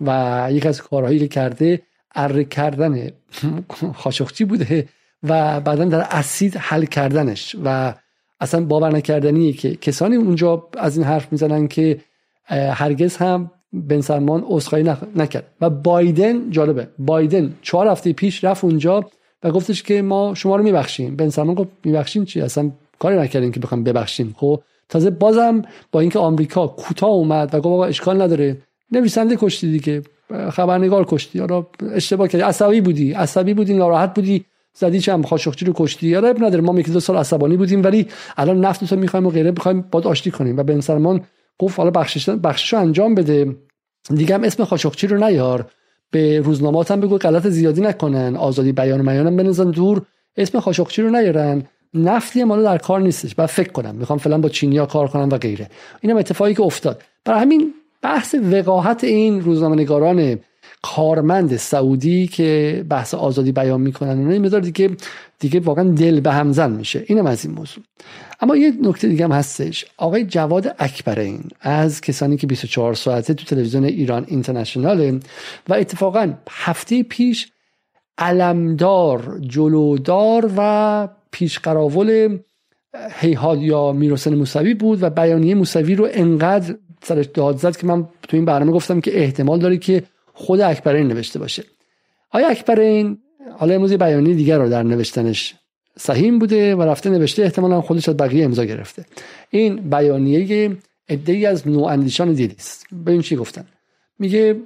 و یک از کارهایی که کرده اره کردن خاشخچی بوده و بعدا در اسید حل کردنش و اصلا باور نکردنیه که کسانی اونجا از این حرف می‌زنن که هرگز هم بن سلمان عذرخواهی نکرد. و بایدن جالبه. بایدن چهار هفته پیش رفت اونجا و گفتش که ما شما رو میبخشیم. بن سلمان گفت میبخشیم چی؟ اصلا کاری نکردیم که بخوام ببخشیم. خب تازه بازم با اینکه آمریکا کوتاه اومد و گفت آقا اشکال نداره. نویسنده کشتی دیگه. خبرنگار کشتی. حالا اشتباه کردی. عصبی بودی. عصبی بودی ناراحت بودی. زدی چم خاشخچی رو کشتی. یا اب نداره. ما یکی دو سال عصبانی بودیم ولی الان نفت تو می‌خوایم و غیره می‌خوایم باد آشتی کنیم. و بن سلمان گفت حالا بخشش بخشش انجام بده. دیگه هم اسم خاشخچی رو نیار. به روزنامات هم بگو غلط زیادی نکنن. آزادی بیان و میانم بنزن دور. اسم خاشخچی رو نیارن. نفتی هم در کار نیستش. بعد فکر کنم. می‌خوام فعلا با چینیا کار کنم و غیره. اینم اتفاقی که افتاد. برای همین بحث وقاحت این روزنامه‌نگاران کارمند سعودی که بحث آزادی بیان می‌کنن اونها می‌ذاره دیگه دیگه واقعا دل به همزن میشه. اینم از این موضوع. اما یه نکته دیگه هم هستش. آقای جواد اکبرین از کسانی که 24 ساعته تو تلویزیون ایران اینترنشنال و اتفاقا هفته پیش علمدار جلودار و پیشقراول هیهاد یا می‌رسن موسوی بود و بیانیه موسوی رو انقدر سرش داد زد که من تو این برنامه گفتم که احتمال داره که خود اکبرین نوشته باشه. آیا اکبرین حالا امروز بیانیه دیگر رو در نوشتنش سهیم بوده و رفته نوشته احتمالا خودش از بقیه امضا گرفته. این بیانیه ای از نواندیشان دیلی است. این چی گفتن. میگه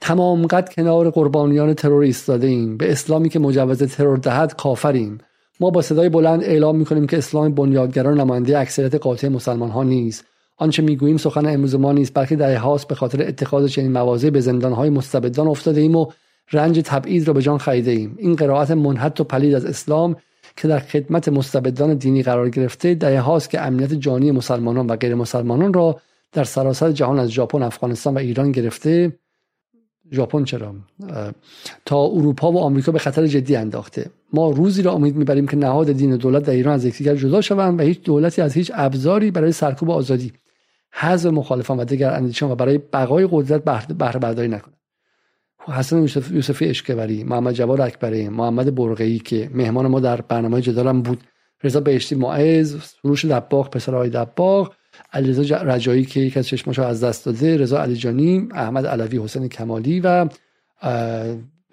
تمام قد کنار قربانیان ترور ایستاده ایم به اسلامی که مجوز ترور دهد کافریم. ما با صدای بلند اعلام می‌کنیم که اسلام بنیادگران نماینده اکثریت قاطع مسلمان ها نیست. آنچه می‌گوییم سخن امروز ما نیست بلکه در هاست به خاطر اتخاذ چنین مواضع به زندانهای مستبدان افتاده ایم و رنج تبعید را به جان خریده ایم. این قرائت منحط و پلید از اسلام که در خدمت مستبدان دینی قرار گرفته در هاست که امنیت جانی مسلمانان و غیر مسلمانان را در سراسر جهان از ژاپن افغانستان و ایران گرفته. ژاپن چرا؟ تا اروپا و آمریکا به خطر جدی انداخته. ما روزی را امید می‌بریم که نهاد دین و دولت در ایران از یکدیگر جدا شوند و هیچ دولتی از هیچ ابزاری برای سرکوب آزادی حذف مخالفان و دیگر اندیشان و برای بقای قدرت بهره برداری نکنه حسن یوسفی اشکوری محمد جواد اکبری محمد برقی که مهمان ما در برنامه جدالم بود. رضا بهشتی معز سروش دباغ پسر آقای دباغ علیرضا رجایی که یک از چشماشو از دست داده رضا علیجانی احمد علوی حسین کمالی و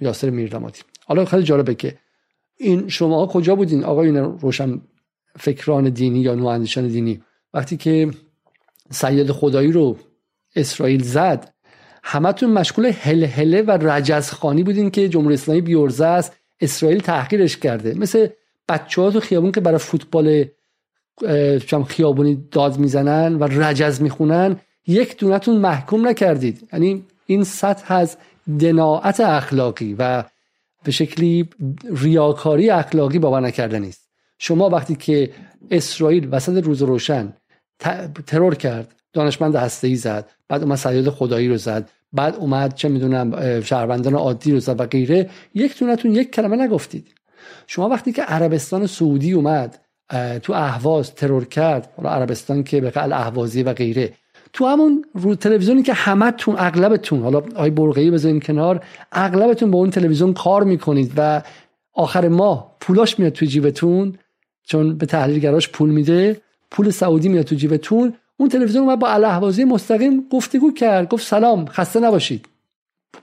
یاسر میردمادی حالا خیلی جالبه که این شما کجا بودین؟ آقایون روشن فکران دینی یا نواندیشان دینی؟ وقتی که سید خدایی رو اسرائیل زد. همتون مشغول هل هله و رجزخانی بودین که جمهوری اسلامی بیورزه است اسرائیل تحقیرش کرده. مثل بچه ها تو خیابون که برای فوتبال خیابونی داد می‌زنن و رجز می‌خونن یک دونتون محکوم نکردید. یعنی این سطح از دناعت اخلاقی و به شکلی ریاکاری اخلاقی باور نکردن است شما وقتی که اسرائیل وسط روز روشن ترور کرد. دانشمند هسته زد. بعد اومد سیاد خدایی رو زد. بعد اومد چه می‌دونم شهروندان عادی رو زد و غیره. یک دونتون یک کلمه نگفتید. شما وقتی که عربستان سعودی اومد تو اهواز ترور کرد حالا عربستان که به قل اهوازی و غیره. تو همون رو تلویزیونی که همتون اغلبتون حالا آی برقی بذاریم کنار اغلبتون با اون تلویزیون کار می‌کنید و آخر ماه پولاش میاد تو جیبتون چون به تحلیلگراش پول میده. پول سعودی میاد تو جیبتون اون تلویزیون اومد با الاهوازی مستقیم گفتگو کرد گفت سلام خسته نباشید.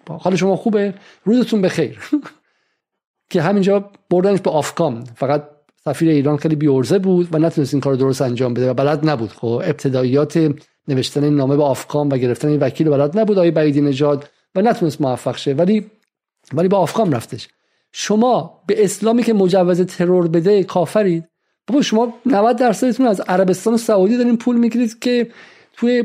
حال شما خوبه؟ روزتون بخیر. که همینجا بردنش به آفکام. فقط سفیر ایران خیلی بیورزه بود و نتونست این کار درست انجام بده و بلد نبود. خب ابتداییات نوشتن این نامه به آفکام و گرفتن این وکیل بلد نبود آقای بعیدی نژاد و نتونست موفق شه. ولی ولی به آفکام رفتش. شما به اسلامی که مجوز ترور بده کافرید؟ بابا شما 90 درصدتون از عربستان و سعودی دارین پول می‌گیرید که توی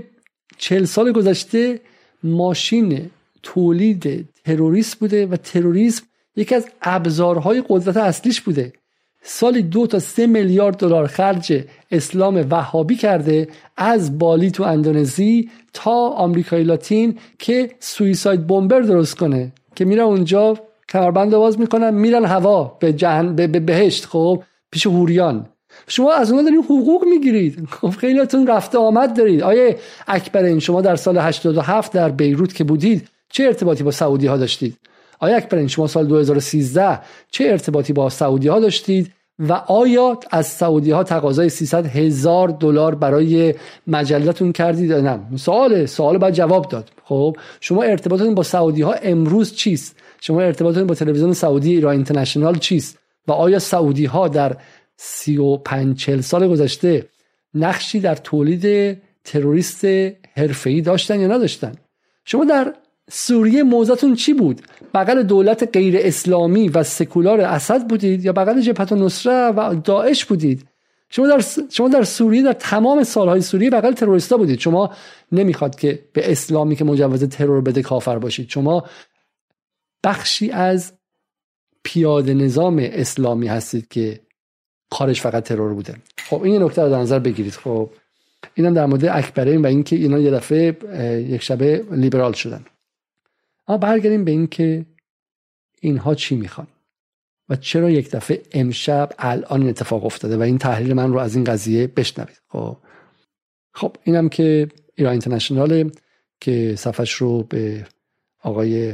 40 سال گذشته ماشین تولید تروریست بوده و تروریسم یکی از ابزارهای قدرت اصلیش بوده. سالی دو تا سه میلیارد دلار خرج اسلام وهابی کرده از بالی تو اندونزی تا آمریکای لاتین که سویساید بمبر درست کنه که میره اونجا کمربند باز می‌کنن میرن هوا به جهن به بهشت خب؟ پیش هوریان شما از اونها دارین حقوق می‌گیرید. خب خیلیاتون رفته آمد دارید. آیه اکبرین شما در سال 87 در بیروت که بودید چه ارتباطی با سعودی ها داشتید آیا اکبرین شما سال 2013 چه ارتباطی با سعودی ها داشتید؟ و آیا از سعودی ها تقاضای 300 هزار دلار برای مجلتون کردید نه؟ سوال سوال باید جواب داد. خب شما ارتباطتون با سعودی ها امروز چیست؟ شما ارتباطتون با تلویزیون سعودی ایران اینترنشنال چیست؟ و آیا سعودی ها در سی و پنج چل سال گذشته نقشی در تولید تروریست حرفه‌ای داشتن یا نداشتن؟ شما در سوریه موضعتون چی بود؟ بغل دولت غیر اسلامی و سکولار اسد بودید یا بغل جبهت نصره و داعش بودید؟ شما در, شما در سوریه در تمام سالهای سوریه بغل تروریستا بودید. شما نمی‌خواد که به اسلامی که مجوز ترور بده کافر باشید. شما بخشی از پیاده نظام اسلامی هستید که کارش فقط ترور بوده. خب این نکته رو در نظر بگیرید. خب اینم در مورد اکبره و اینکه اینا یه دفعه یک شبه لیبرال شدن. اما برگردیم به اینکه اینها چی می‌خوان و چرا یک دفعه امشب الان اتفاق افتاده و این تحلیل من رو از این قضیه بشنوید. خب خب اینم که ایران اینترنشنال که صفحش رو به آقای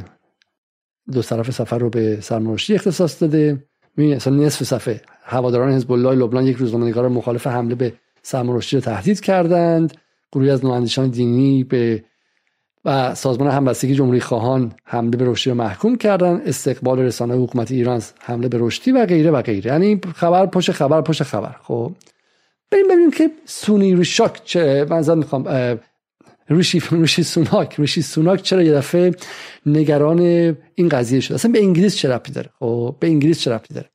دو طرف سفر رو به سلمان اختصاص داده. می‌بینید اصلا نصف صفحه. هواداران حزب الله لبنان یک روزنامه‌نگار مخالف حمله به سلمان رو تهدید کردند. گروهی از نمایندگان دینی به و سازمان همبستگی جمهوری خواهان حمله به رشدی رو محکوم کردن استقبال رسانه حکومت ایران حمله به رشدی و غیره و غیره. یعنی خبر پشت خبر پشت خبر. خب. بریم ببینیم که سونی ریشاک چه من می‌خوام ریشی ریشی سوناک. ریشی سوناک چرا یه دفعه نگران این قضیه شد؟ اصلا به انگلیس چه ربطی داره؟ خب به انگلیس چه ربطی داره؟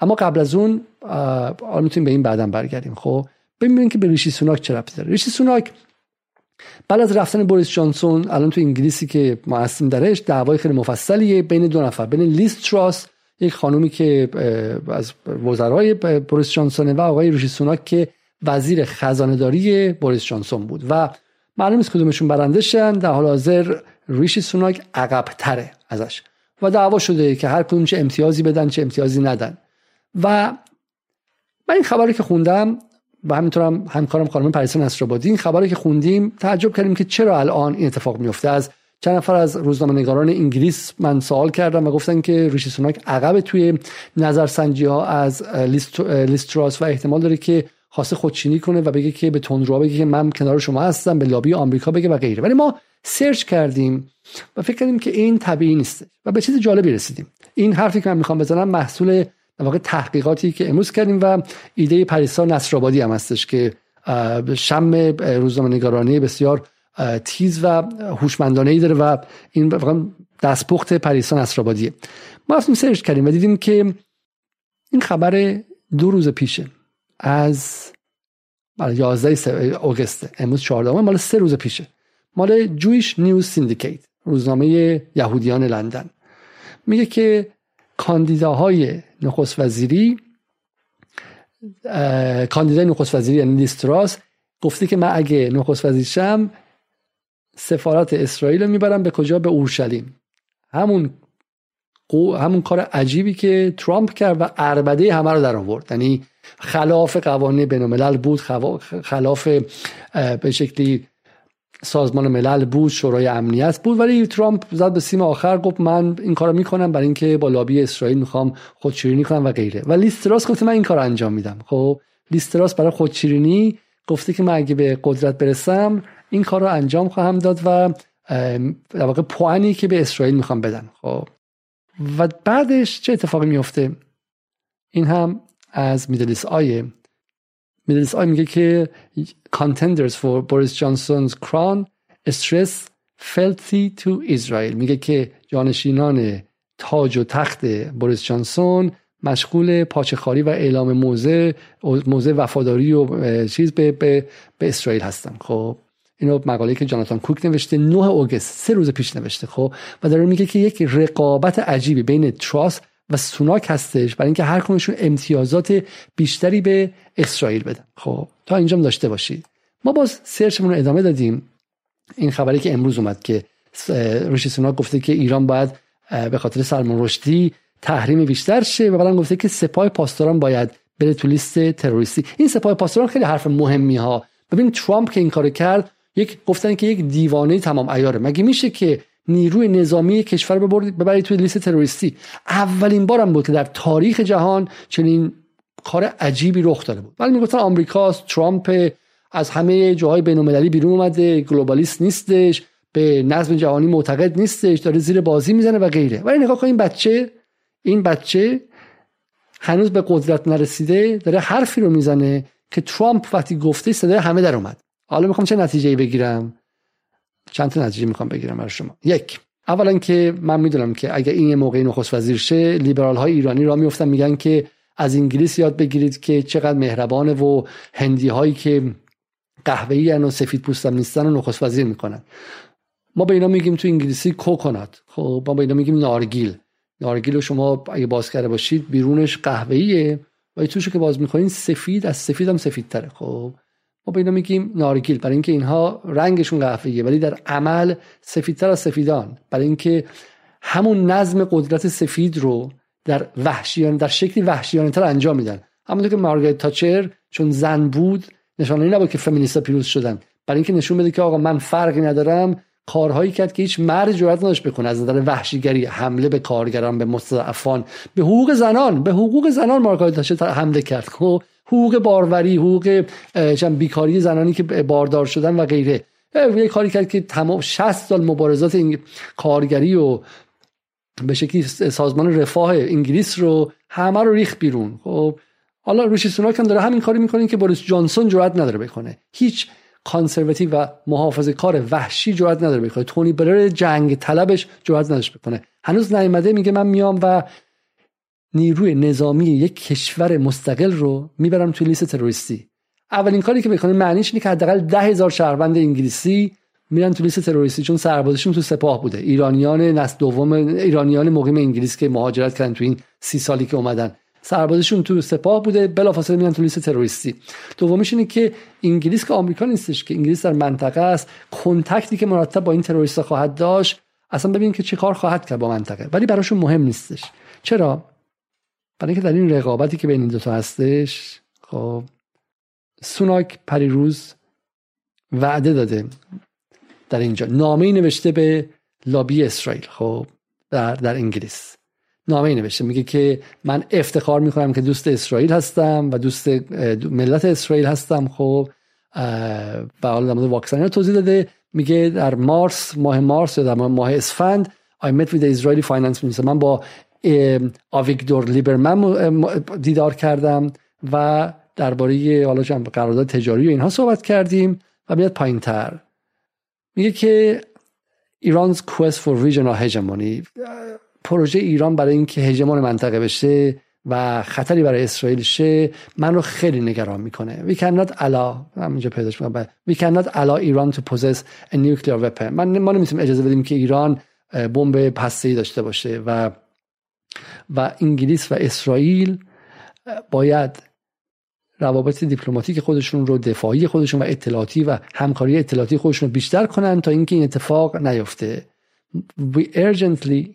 اما قبل از اون حالا می‌تونیم به این بعدا برگردیم. خب ببینیم که به ریشی سوناک چه ربطی داره. ریشی سوناک بعد از رفتن بوریس جانسون الان تو انگلیسی که هستیم درش دعوای خیلی مفصلیه بین دو نفر. بین لیز تراس یک خانومی که از وزرای بوریس جانسون و آقای ریشی سوناک که وزیر خزانه داری بوریس جانسون بود. و معلوم نیست کدومشون برنده شن در حال حاضر ریشی سوناک عقب تره ازش. و دعوا شده که هر کدوم چه امتیازی بدن چه امتیازی ندن. و من این خبری که خوندم و هم همکارم خانم پریسا نصرآبادی این خبری که خوندیم تعجب کردیم که چرا الان این اتفاق میفته از چند نفر از روزنامه نگاران انگلیس من سوال کردم و گفتن که ریشی سوناک عقب توی نظرسنجی ها از لیستراس و احتمال داره که خواسته خودچینی کنه و بگه که به تندرو بگه که من کنار شما هستم به لابی آمریکا بگه و غیره. ولی ما سرچ کردیم و فکر کردیم که این طبیعی نیست. و به چیز جالبی رسیدیم. این حرفی که من می‌خوام بزنم محصول واقع تحقیقاتی که امروز کردیم و ایده پریسا نصرآبادی هم هستش که شم روزنامه نگارانی بسیار تیز و هوشمندانه ای داره و این دستپخت پریسا نصرآبادیه. ما رفتیم سرچ کردیم و دیدیم که این خبر دو روز پیشه. از 11 اوگست امروز 14 مال سه روز پیشه. مال جویش نیوز سیندیکیت روزنامه یهودیان لندن. میگه که کاندیداهای نخست وزیری کاندیدای نخست وزیری یعنی لیز تراس گفته که من اگه نخست وزیر شم سفارت اسرائیل رو می‌برم به کجا؟ به اورشلیم. همون همون کار عجیبی که ترامپ کرد و عربده همه رو در آورد. یعنی خلاف قوانین بین بود خلاف به شکلی سازمان ملل بود شورای امنیت بود. ولی ترامپ زد به سیم آخر گفت من این کارو می‌کنم برای اینکه با لابی اسرائیل می‌خوام خودشیرینی کنم و غیره. و لیستراس گفته من این کار انجام میدم. خب لیستراس برای خودشیرینی گفته که من اگه به قدرت برسم این کار رو انجام خواهم داد و در واقع پوانی که به اسرائیل می‌خوام بدن خب و بعدش چه اتفاقی میفته این هم از میدلیس آیه میدلیس آی میگه که contenders for Boris Johnson's crown stress filthy to Israel. میگه که جانشینان تاج و تخت بوریس جانسون مشغول پاچخاری و اعلام موزه موزه وفاداری و چیز به, به, به اسرائیل هستن. خب اینو مقاله که جاناتان کوک نوشته 9 اوگست سه روز پیش نوشته خب؟ و داره میگه که یک رقابت عجیبی بین تراس و سوناک هستش برای اینکه هر کنشون امتیازات بیشتری به اسرائیل بدن. خب تا اینجا داشته باشید. ما باز سرچمون رو ادامه دادیم. این خبری که امروز اومد که روشی سوناک گفته که ایران باید به خاطر سلمان رشدی تحریم بیشتر شه و بعدم گفته که سپاه پاسداران باید بره تو لیست تروریستی. این سپاه پاسداران خیلی حرف مهمی ها ببین ترامپ که این کارو کرد یک گفتن که یک دیوانه تمام عیاره. مگه میشه که نیروی نظامی کشور ببرید توی لیست تروریستی؟ اولین بارم بود که در تاریخ جهان چنین کار عجیبی رخ داده بود. ولی می‌گفتن آمریکاست ترامپ از همه جاهای بین بیرون اومده گلوبالیست نیستش به نظم جهانی معتقد نیستش داره زیر بازی می‌زنه و غیره. ولی نگاه کن این بچه این بچه هنوز به قدرت نرسیده داره حرفی رو می‌زنه که ترامپ وقتی گفته صدای همه در اومد. حالا می‌خوام چه نتیجه بگیرم؟ چند تا نتیجه می‌خوام بگیرم برای شما. یک اولا که من می‌دونم که اگر این موقعی نخست وزیر شه لیبرال های ایرانی را میفتن میگن که از انگلیس یاد بگیرید که چقدر مهربانه و هندی هایی که قهوه‌ای و سفید پوستم نیستن و نخست وزیر می‌کنن. ما به اینا میگیم تو انگلیسی کوکونات. خب ما به اینا میگیم نارگیل. نارگیل رو شما اگه باز کرده باشید بیرونش قهوه‌ایه. و توشو که باز می‌کنین سفید از سفید هم سفیدتره. خب ما به اینا میگیم نارگیل برای اینکه اینها رنگشون قهوه‌ایه ولی در عمل سفیدتر از سفیدان. برای اینکه همون نظم قدرت سفید رو در وحشیان در شکلی وحشیانه تر انجام میدن. همونطور که مارگریت تاچر چون زن بود نشانه نبود که فمینیستا پیروز شدن. برای اینکه نشون بده که آقا من فرقی ندارم کارهایی کرد که هیچ مرد جرأت نداشت بکنه. از نظر وحشیگری حمله به کارگران به مستضعفان به حقوق زنان به حقوق زنان مارگریت تاچر حمله کرد. خب حقوق باروری حقوق بیکاری زنانی که باردار شدن و غیره. یه کاری کرد که تمام 60 سال مبارزات این کارگری و به شکلی سازمان رفاه انگلیس رو همه رو ریخت بیرون. خب حالا ریشی سوناک هم داره همین کاری می‌کنه که بوریس جانسون جرأت نداره بکنه. هیچ conservative و محافظه کار وحشی جرأت نداره بکنه. تونی بلر جنگ طلبش جرأت نداشت بکنه. هنوز نیامده میگه من میام و نیروی نظامی یک کشور مستقل رو می‌برم توی لیست تروریستی. اولین کاری که بکنه معنیش اینه که حداقل ده هزار شهروند انگلیسی میرن تو لیست تروریستی چون سربازشون تو سپاه بوده. ایرانیان نسل دوم ایرانیان مقیم انگلیس که مهاجرت کردن تو این سی سالی که اومدن. سربازشون تو سپاه بوده بلافاصله میرن تو لیست تروریستی. دومیش اینه که انگلیس که آمریکا نیستش که انگلیس در منطقه است. کنتکتی که مرتب با این تروریست خواهد داشت اصلا ببین که چه کار خواهد کرد با منطقه. ولی براشون مهم نیستش. چرا؟ برای اینکه در این رقابتی که بین این دوتا هستش خب سوناک پریروز وعده داده در اینجا. نامه نوشته به لابی اسرائیل خب در, در انگلیس. نامه نوشته. میگه که من افتخار می‌کنم که دوست اسرائیل هستم و دوست ملت اسرائیل هستم خب و حالا در مورد واکسن توضیح داده. میگه در مارس ماه مارس یا در ماه اسفند I met with the Israeli finance minister. من با آویگدور لیبرمن دیدار کردم و درباره حالا قرارداد تجاری و اینها صحبت کردیم و میاد پایین تر میگه که ایران's quest for regional hegemony پروژه ایران برای اینکه هژمون منطقه بشه و خطری برای اسرائیل شه من رو خیلی نگران می‌کنه. We cannot allow همینجا پیداش می‌کنم we cannot allow ایران possess a nuclear weapon. من ما نمی‌تونیم اجازه بدیم که ایران بمب ای داشته باشه و و انگلیس و اسرائیل باید روابط دیپلماتیک خودشون رو دفاعی خودشون و اطلاعاتی و همکاری اطلاعاتی خودشون رو بیشتر کنن تا اینکه این اتفاق نیفته. We urgently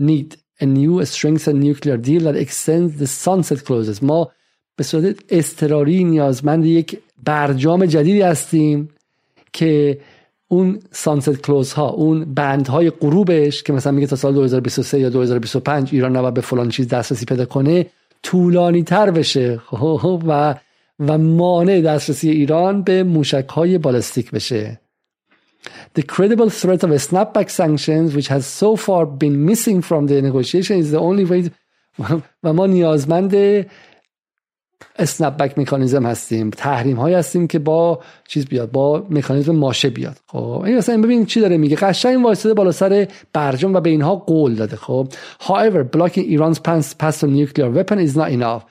need a new strengthened nuclear deal that extends the sunset clauses. ما به صورت اضطراری نیازمند یک برجام جدیدی هستیم که اون سانست کلوز ها اون بند های غروبش که مثلا میگه تا سال 2023 یا 2025 ایران نباید به فلان چیز دسترسی پیدا کنه طولانی تر بشه. خب و و مانع دسترسی ایران به موشک های بالستیک بشه. The credible threat of snapback sanctions which has so far been missing from the negotiation is the only way و ما نیازمند اسنپ بک مکانیزم هستیم. تحریم های هستیم که با چیز بیاد با مکانیزم ماشه بیاد. خب این مثلا ببین چی داره میگه؟ قشنگ وایساده بالا سر برجام و به اینها قول داده. خب however blocking Iran's path to nuclear weapon is not enough.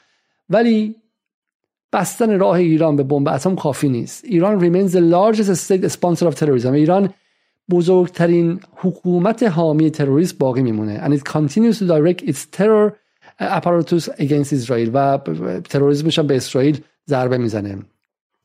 ولی بستن راه ایران به بمب اتم کافی نیست. ایران remains the largest state sponsor of terrorism. ایران بزرگترین حکومت حامی تروریست باقی میمونه. And it continues to direct its terror اپاراتوس اگینست اسرائیل و تروریسمش هم به اسرائیل ضربه می‌زنه.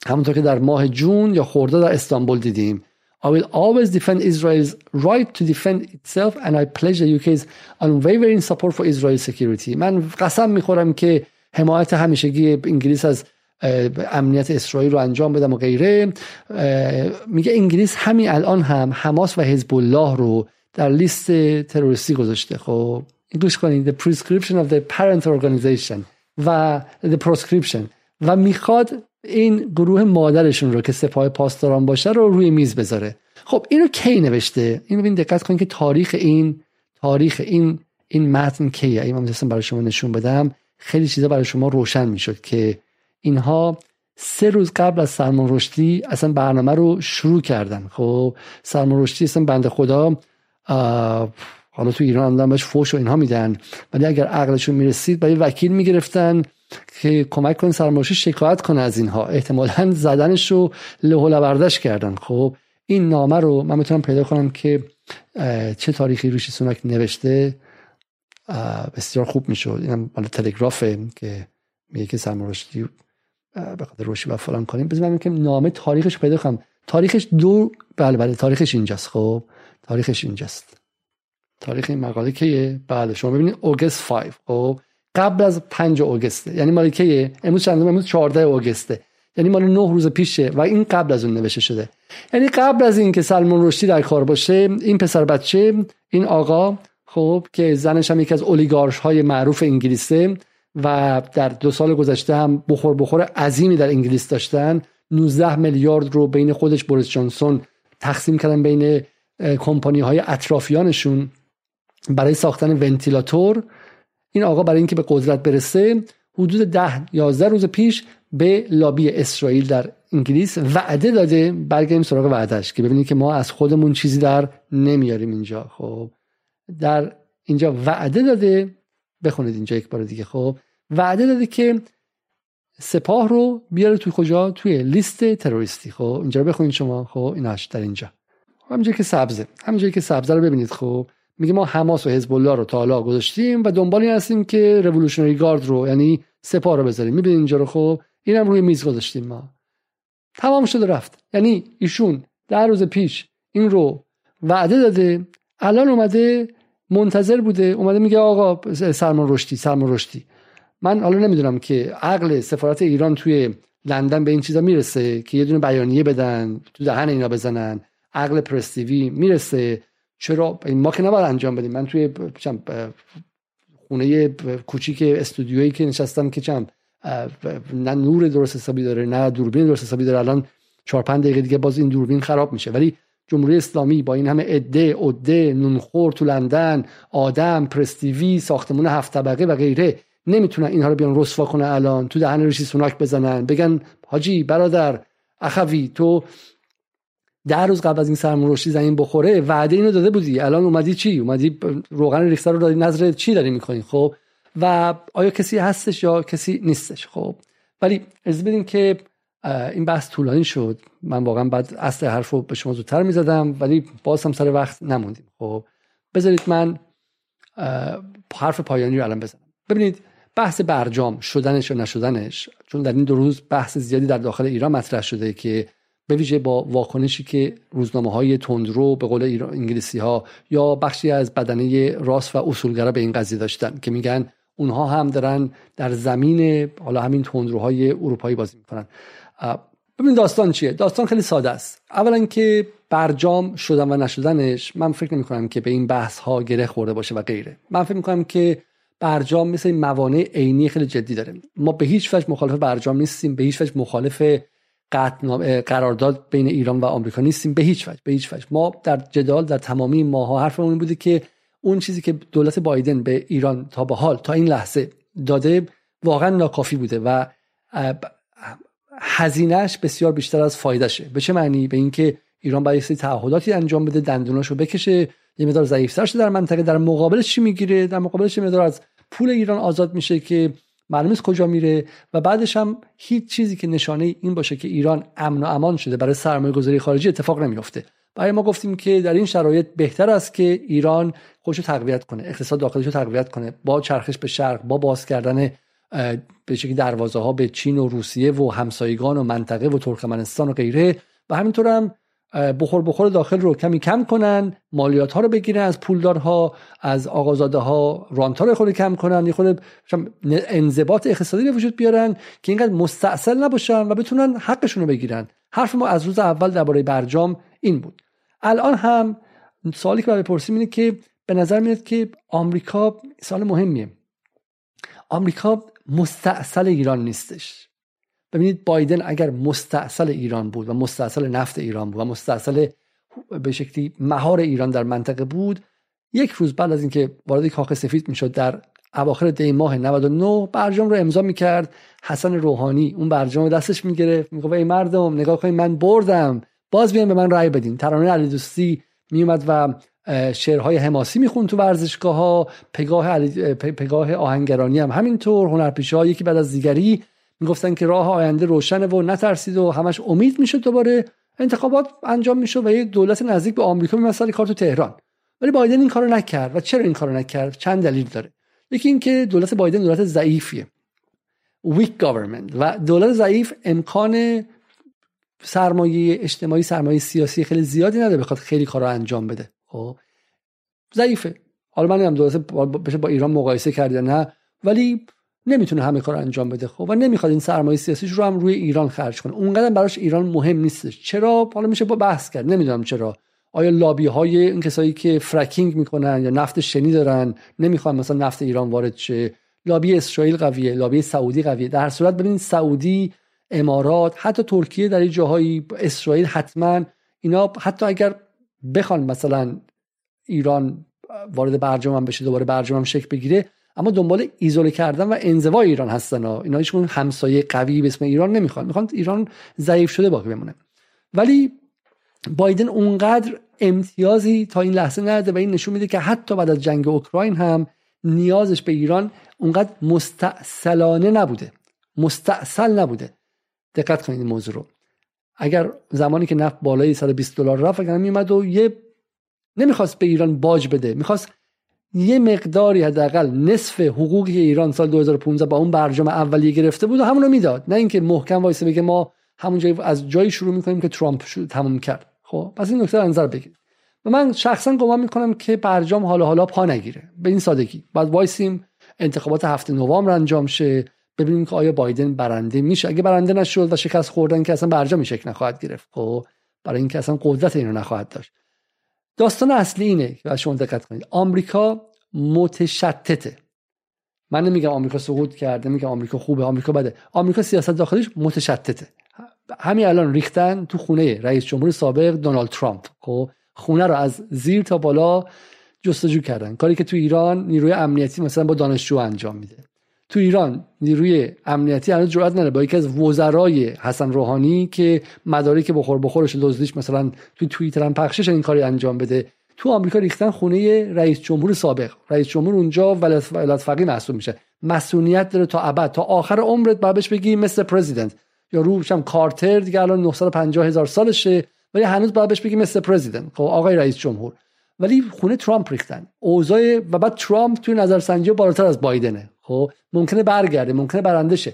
همونطور که در ماه جون یا خورده در استانبول دیدیم. I will always defend Israel's right to defend itself and I pledge the UK's unwavering support for Israel's security. من قسم می‌خورم که حمایت همیشگی انگلیس از امنیت اسرائیل رو انجام بدم و غیره. میگه انگلیس همین الان هم حماس و حزب الله رو در لیست تروریستی گذاشته. خب گوش کنید the prescription of the parent organization و the proscription. و می‌خواد این گروه مادرشون رو که سپاه پاسداران باشه رو روی میز بذاره. خب اینو کی نوشته؟ اینو ببین دقت کنید که تاریخ این تاریخ این این متن کیه؟ این من برای شما نشون بدم. خیلی چیزا برای شما روشن می‌شد که اینها سه روز قبل از سلمان رشدی اصلا برنامه رو شروع کردن. خب سلمان رشدی اصلا بنده خدا حالا تو ایران هم بهش فوش و اینها میدن. ولی اگر عقلشون می‌رسید برای وکیل می‌گرفتن که کمک کنه سرمایه‌گذاری شکایت کنه از اینها. احتمالا زدنش رو له و کردن. خب این نامه رو من می‌تونم پیدا کنم که چه تاریخی روشی سونک نوشته. بسیار خوب می‌شد. اینم مال تلگرافه که میگه که سلمان رشدی به خاطر روشی و فلان کنیم بذار که نامه تاریخش پیدا کنم. تاریخش دو بله بله تاریخش اینجاست. خب تاریخش اینجاست. تاریخ این مقاله کیه؟ بله شما ببینید اوگست 5 خب قبل از 5 اوگسته. یعنی مال کیه؟ امروز چند امروز 14 اوگسته. یعنی مال 9 روز پیشه و این قبل از اون نوشته شده. یعنی قبل از اینکه سلمان رشدی در کار باشه این پسر بچه این آقا خب که زنش هم یکی از اولیگارش های معروف انگلیسه و در دو سال گذشته هم بخور بخور عظیمی در انگلیس داشتن 19 میلیارد رو بین خودش بوریس جانسون تقسیم کردن بین کمپانی های اطرافیانشون. برای ساختن ونتیلاتور این آقا برای اینکه به قدرت برسه حدود ده یازده روز پیش به لابی اسرائیل در انگلیس وعده داده. برگردیم سراغ وعدهش که ببینید که ما از خودمون چیزی در نمیاریم اینجا. خب در اینجا وعده داده. بخونید اینجا یک بار دیگه. خب وعده داده که سپاه رو بیاره توی کجا؟ توی لیست تروریستی. خب اینجا رو بخونید شما. خب ایناش در اینجا. همینجوری که سبزه. همینجوری که سبزه رو ببینید. خب میگه ما حماس و حزب الله رو تا حالا گذاشتیم و دنبال این هستیم که رولوشنری گارد رو یعنی سپاه رو بذاریم. می‌بینید اینجا رو خب؟ اینم روی میز گذاشتیم ما. تمام شده رفت. یعنی ایشون در روز پیش این رو وعده داده. الان اومده منتظر بوده. اومده میگه آقا سلمان رشدی سلمان رشدی. من حالا نمی‌دونم که عقل سفارت ایران توی لندن به این چیزا می‌رسه که یه دونه بیانیه بدن تو دهن اینا بزنن. عقل پرستیوی می‌رسه. چرا؟ ما که نباید انجام بدیم. من توی خونه کوچیک استودیویی که نشستم که چم نه نور درست حسابی داره نه دوربین درست حسابی داره. الان 4 5 دقیقه دیگه باز این دوربین خراب میشه. ولی جمهوری اسلامی با این همه عده عده نونخور تو لندن آدم پرستیوی ساختمون هفت طبقه و غیره نمی‌تونن اینها رو بیان رسوا کنه الان تو دهن ریشی سوناک بزنن. بگن حاجی برادر اخوی تو ده روز قبل از این سرمون رشدی زمین بخوره وعده اینو داده بودی. الان اومدی چی؟ اومدی روغن ریخته رو دادی نظر چی داری می‌کنی خب؟ و آیا کسی هستش یا کسی نیستش؟ خب؟ ولی از بدین که این بحث طولانی شد. من واقعا بعد اصل حرف رو به شما زودتر می‌زدم ولی باز هم سر وقت نموندیم. خب؟ بذارید من حرف پایانی رو الان بزنم. ببینید بحث برجام شدنش و نشدنش چون در این دو روز بحث زیادی در داخل ایران مطرح شده که به ویژه با واکنشی که روزنامه های تندرو به قول انگلیسی ها یا بخشی از بدنه راست و اصولگرا به این قضیه داشتن که میگن اونها هم دارن در زمین حالا همین تندروهای اروپایی بازی می‌کنن. ببین داستان چیه؟ داستان خیلی ساده است. اولا که برجام شدن و نشدنش من فکر نمی کنم که به این بحث ها گره خورده باشه و غیره. من فکر می کنم که برجام مثل موانع عینی خیلی جدی داره. ما به هیچ وجه مخالف برجام نیستیم به هیچ وجه مخالف قرارداد بین ایران و آمریکا نیستیم به هیچ وجه به هیچ وجه. ما در جدال در تمامی ماها حرفمون این بوده که اون چیزی که دولت بایدن به ایران تا به حال تا این لحظه داده واقعا ناکافی بوده و هزینهش بسیار بیشتر از فایدهشه. به چه معنی؟ به اینکه ایران باید سری تعهداتی انجام بده دندوناشو بکشه یه مقدار ضعیفتر شده در منطقه در مقابلش چی می‌گیره؟ در مقابلش مقدار از پول ایران آزاد میشه که معلوم کجا میره و بعدش هم هیچ چیزی که نشانه این باشه که ایران امن و امان شده برای سرمایه گذاری خارجی اتفاق نمیفته برای ما گفتیم که در این شرایط بهتر است که ایران خودش رو تقویت کنه اقتصاد داخلش رو تقویت کنه. با چرخش به شرق با باز کردن به شکلی دروازه ها به چین و روسیه و همسایگان و منطقه و ترکمنستان و غیره. و همینطور هم بخور بخور داخل رو کمی کم کنن مالیات ها رو بگیرن از پولدارها از آقازاده ها رانت ها رو خود کم کنن یه خود انضباط اقتصادی به وجود بیارن که اینقدر مستاصل نباشن و بتونن حقشون رو بگیرن. حرف ما از روز اول درباره برجام این بود. الان هم سوالی که بپرسیم اینه که به نظر میاد که آمریکا سال مهمیه. آمریکا مستاصل ایران نیستش. ببینید بایدن اگر مستاصل ایران بود و مستاصل نفت ایران بود و مستاصل به شکلی مهار ایران در منطقه بود یک روز بعد از اینکه وارد کاخ سفید می‌شد در اواخر دی ماه 99 برجام رو امضا می‌کرد. حسن روحانی اون برجام رو دستش می‌گرفت. می‌گفت ای مردم نگاه کنید من بردم. باز بیاین به من رأی بدین. ترانه علی دوستی میومد و شعرهای حماسی می‌خوند تو ورزشگاه ها پگاه, پگاه آهنگرانی هم همینطور هنرپیشه ها یکی بعد از دیگری می‌گفتن که راه آینده روشنه و نترسید و همش امید می‌شد دوباره انتخابات انجام می‌شد و یه دولت نزدیک به آمریکا میمثل کار تو تهران. ولی بایدن این کارو نکرد. و چرا این کارو نکرد؟ چند دلیل داره. یکی اینکه دولت بایدن دولت ضعیفیه. Weak government. و دولت ضعیف امکان سرمایه اجتماعی سرمایه سیاسی خیلی زیادی نداره بخواد خیلی کارا انجام بده. خب. ضعیفه. حالا من هم دولت بشه با ایران مقایسه کرده نه. ولی نمی‌تونه همه کار انجام بده خب و نمی‌خواد این سرمایه سیاسیش رو هم روی ایران خرج کنه. اونقدر براش ایران مهم نیستش. چرا؟ حالا میشه با بحث کرد. نمی‌دونم چرا. آیا لابی های این کسایی که فرکینگ می‌کنن یا نفت شنی دارن؟ نمی‌خوان مثلا نفت ایران وارد شه. لابی اسرائیل قویه لابی سعودی قویه. در صورت ببین سعودی امارات حتی ترکیه در این جاهایی اسرائیل حتما اینا حتی اگر بخوان مثلا ایران وارد برجام بشه دوباره برجام شکل بگیره اما دنبال ایزوله کردن و انزوای ایران هستن اینا هیچ همسایه قوی به اسم ایران نمی‌خوان. می‌خوان ایران ضعیف شده باقی بمونه. ولی بایدن اونقدر امتیازی تا این لحظه نداده و این نشون میده که حتی بعد از جنگ اوکراین هم نیازش به ایران اونقدر مستعصلانه نبوده. مستعصل نبوده. دقت کنید این موضوع رو. اگر زمانی که نفت بالای 120 دلار رفت اگر میومد و یه نمی‌خواست به ایران باج بده می‌خواست یه مقداری حداقل نصف حقوقی که ایران سال 2015 با اون برجام اولیه گرفته بود و همونو می‌داد. نه اینکه محکم وایسه بگه ما همون جایی از جایی شروع می‌کنیم که ترامپ تموم کرد. خب پس این نکته نظر بگیرید. و من شخصا گمان می‌کنم که برجام حالا حالا پا نگیره. به این سادگی. بعد وایسیم انتخابات هفته نوامبر انجام شه ببینیم که آیا بایدن برنده میشه. اگه برنده نشد و شکست خوردن که اصلا برجام شکل نخواهد گرفت. خب برای اینکه اصلا قدرت اینو نخواهد داشت. داستان اصلی اینه و شما دقت کنید. آمریکا متشتته. من نمیگم آمریکا سقوط کرده نمیگم آمریکا خوبه آمریکا بده. آمریکا سیاست داخلیش متشتته. همین الان ریختن تو خونه رئیس جمهور سابق دونالد ترامپ. خب خونه رو از زیر تا بالا جستجو کردن. کاری که تو ایران نیروی امنیتی مثلا با دانشجو انجام میده. تو ایران نیروی امنیتی هنوز جرئت نداره. با یکی از وزرای حسن روحانی که مدارک بخور بخورش دزدیش مثلا تو توییتر هم پخشش این کاری انجام بده تو آمریکا ریختن خونه رئیس جمهور سابق. رئیس جمهور اونجا ولایت فقیه محسوب میشه. مسئولیت داره تا ابد تا آخر عمرت باید بهش بگی مثل پرزیدنت. یا روش هم کارتر دیگه الان 950 هزار سالشه ولی هنوز باید بهش بگی مثل پرزیدنت. خب آقای رئیس جمهور. ولی خونه ترامپ ریختن. اوضاع و بعد ترامپ توی نظرسنجی بالاتر از بایدنه. خب ممکنه برگرده ممکنه برنده شه.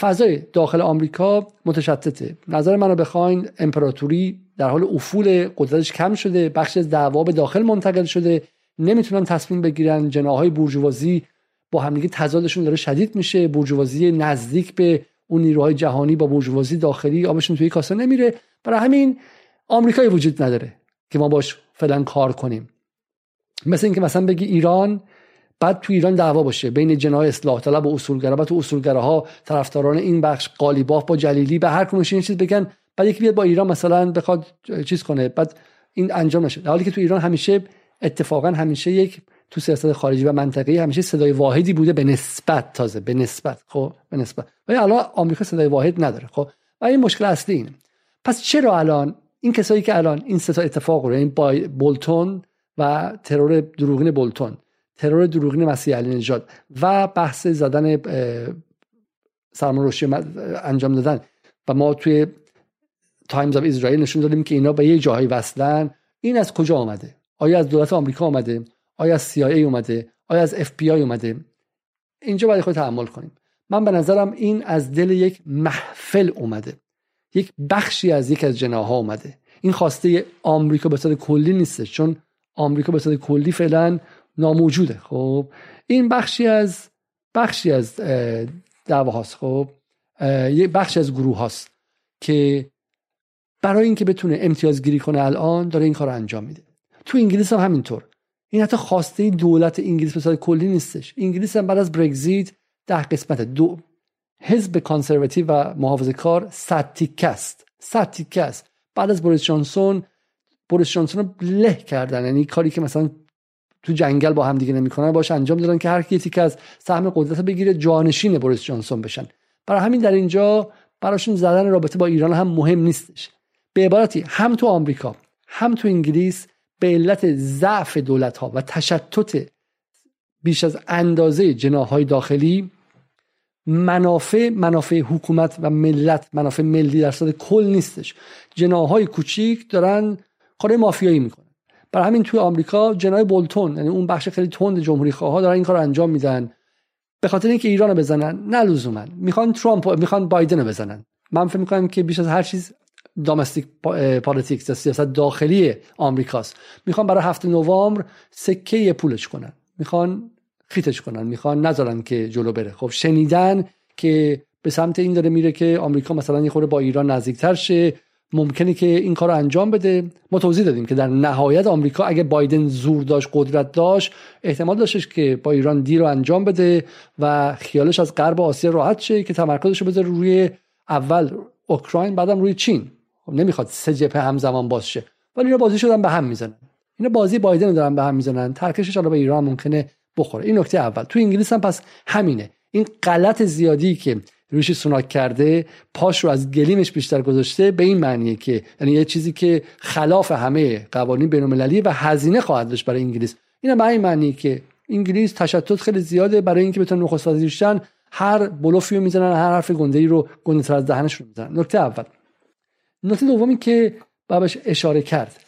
فضای داخل آمریکا متشتته. نظر منو بخواین امپراتوری در حال افول قدرتش کم شده بخش از دعوا به داخل منتقل شده. نمی‌تونن تصمیم بگیرن جناهای بورژوازی با همدیگه تضادشون داره شدید میشه. بورژوازی نزدیک به اون نیروهای جهانی با بورژوازی داخلی آبشون توی کاسه نمیره. برای همین آمریکایی وجود نداره که ما باش فعلا کار کنیم. مثل اینکه مثلا بگی ایران بعد تو ایران دعوا باشه. بین جناح اصلاح طلب و اصولگرا. بعد تو اصولگراها طرفداران این بخش قالیباف با جلیلی به هر کدومش این چیز بگن. بعد یکی بیاد با ایران مثلا بخواد چیز کنه. بعد این انجام نشه. در حالی که تو ایران همیشه اتفاقا همیشه یک تو سیاست خارجی و منطقه‌ای همیشه صدای واحدی بوده به نسبت تازه. به نسبت. خب؟ به نسبت. ولی الان آمریکا صدای واحد نداره. خب؟ و این مشکل اصلی اینه. پس چرا الان این کسایی که الان این سه تا اتفاق رو این بولتون و ترور دروغین بولتون ترور دروغین مسیح علینژاد و بحث زدن سلمان انجام دادن. و ما توی تایمز آف اسرائیل نشون دادیم که اینا به یه جاهایی وصلن. این از کجا آمده؟ آیا از دولت آمریکا آمده؟ آیا از CIA اومده؟ آیا از FBI اومده؟ اینجا باید خود تحمل کنیم. من به نظرم این از دل یک محفل اومده. یک بخشی از یک از جناها اومده. این خواسته آمریکا به صورت کلی نیستش چون آمریکا به صورت کلی فعلا ناموجوده. خب این بخشی از بخشی از دعوا هاست خب یه بخشی از گروه هاست که برای اینکه بتونه امتیاز گیری کنه الان داره این کار رو انجام میده. تو انگلیس هم همینطور. این حتی خواسته دولت انگلیس صورت کلی نیستش. انگلیس هم بعد از برگزیت ده قسمت دو حزب کانسرواتیو و محافظه کار ستیکست ستیکست بعد از بوریس جانسون بوریس جانسون رو له کردن. یعنی کاری که مثلا تو جنگل با هم دیگه نمی‌کنن باش انجام دادن که هر کسی که از سهم قدرت بگیره جانشین بوریس جانسون بشن. برای همین در اینجا براشون زدن رابطه با ایران هم مهم نیستش. به عبارتی هم تو آمریکا هم تو انگلیس به علت ضعف دولت ها و تشتت بیش از اندازه جناهای داخلی منافع منافع حکومت و ملت منافع ملی در صد کل نیستش. جناهای کوچیک دارن کار مافیایی می‌کنن. برای همین توی آمریکا جنای بولتون یعنی اون بخش خیلی تند جمهوری خواه دارن این کار انجام میدن. به خاطر اینکه ایران رو بزنن نه لزوما. می‌خوان ترامپ می‌خوان بایدن رو بزنن. من فکر می‌کنم که بیش از هر چیز domestic politics سیاست داخلی آمریکاست. می‌خوان برای هفته نوامبر سکه پولش کنن. می‌خوان خیتش کنن. می‌خوان نذارن که جلو بره. خب شنیدن که به سمت این داره میره که آمریکا مثلا یه خورده با ایران نزدیکتر شه. ممکنه که این کار رو انجام بده. ما توضیح دادیم که در نهایت آمریکا اگه بایدن زور داشت قدرت داشت احتمال داشتش که با ایران deal رو انجام بده و خیالش از غرب آسیا راحت شه که تمرکزش رو بذاره روی اول اوکراین بعدم روی چین. خب نمی‌خواد سه جبهه همزمان باز شه. ولی اینا بازی شدن به هم می‌زنن. اینا بازی بایدن رو دارن به هم می‌زنن. ترکشش حالا به ایران ممکنه بخوره. این نکته اول. تو انگلیس هم پس همینه. این غلط زیادی که ریشی سوناک کرده پاش رو از گلیمش بیشتر گذاشته به این معنیه که یعنی یه چیزی که خلاف همه قوانین بین‌المللی و هزینه خواهد داشت برای انگلیس. اینا به این معنی که انگلیس تشتت خیلی زیاده برای اینکه بتونن نخست وزیرشن هر بلوفی رو می‌زنن هر حرف گنده رو گنده از دهنشون می‌زنن. نکته اول. نکته دومی که بابش اشاره کرد.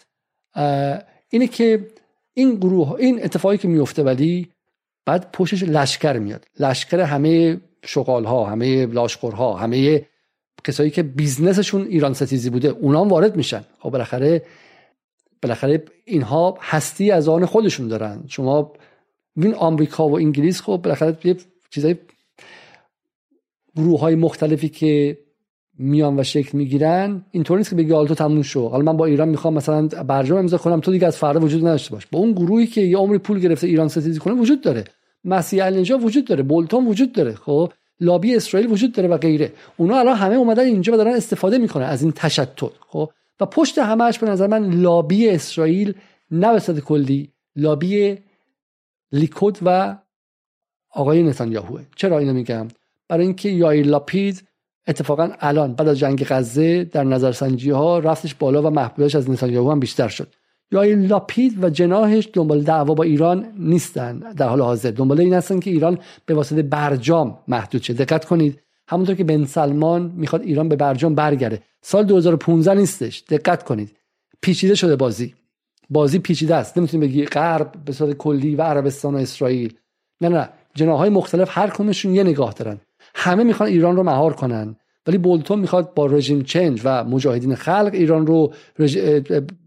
اینه که این گروه این اتفاقی که میفته ولی بعد پشتش لشکر میاد. لشکر همه شغال ها همه ها همه کسایی که بیزنسشون ایران ستیزی بوده اونا هم وارد میشن. خب بالاخره بالاخره اینها هستی از آن خودشون دارن. شما این آمریکا و انگلیس خب بالاخره یه چیزای گروه های مختلفی که میان و شکل می‌گیرن اینطور نیست که بگی حالا تو تموم شو حالا من با ایران می‌خوام مثلا برجام امضا کنم تو دیگه از فردا وجود نداشته باش. با اون گروهی که یه عمری پول گرفته ایران ستیزی کنه وجود داره. مسیح النجا وجود داره بولتون وجود داره خب؟ لابی اسرائیل وجود داره و غیره. اونا الان همه اومدن اینجا و دارن استفاده می‌کنن از این تشتت خب؟ و پشت همهش به نظر من لابی اسرائیل نه به کلی لابی لیکود و آقای نتانیاهوه. چرا اینو میگم؟ برای اینکه یایر لاپید اتفاقا الان بعد از جنگ غزه در نظرسنجی ها رفتش بالا و محبوبیتش از نتانیاهو هم بیشتر شد. یا این لاپید و جناهش دنبال دعوا با ایران نیستن. در حال حاضر دنبال این هستن که ایران به واسطه برجام محدود شه. دقت کنید. همونطور که بن سلمان می‌خواد ایران به برجام برگرده. سال 2015 نیستش. دقت کنید. پیچیده شده بازی. بازی پیچیده است. نمی‌تونید بگی غرب به صورت کلی و عربستان و اسرائیل. نه نه جناهای مختلف هر کدومشون یه نگاه دارن. همه می‌خوان ایران رو مهار کنن. ولی بولتون می‌خواد با رژیم چنج و مجاهدین خلق ایران رو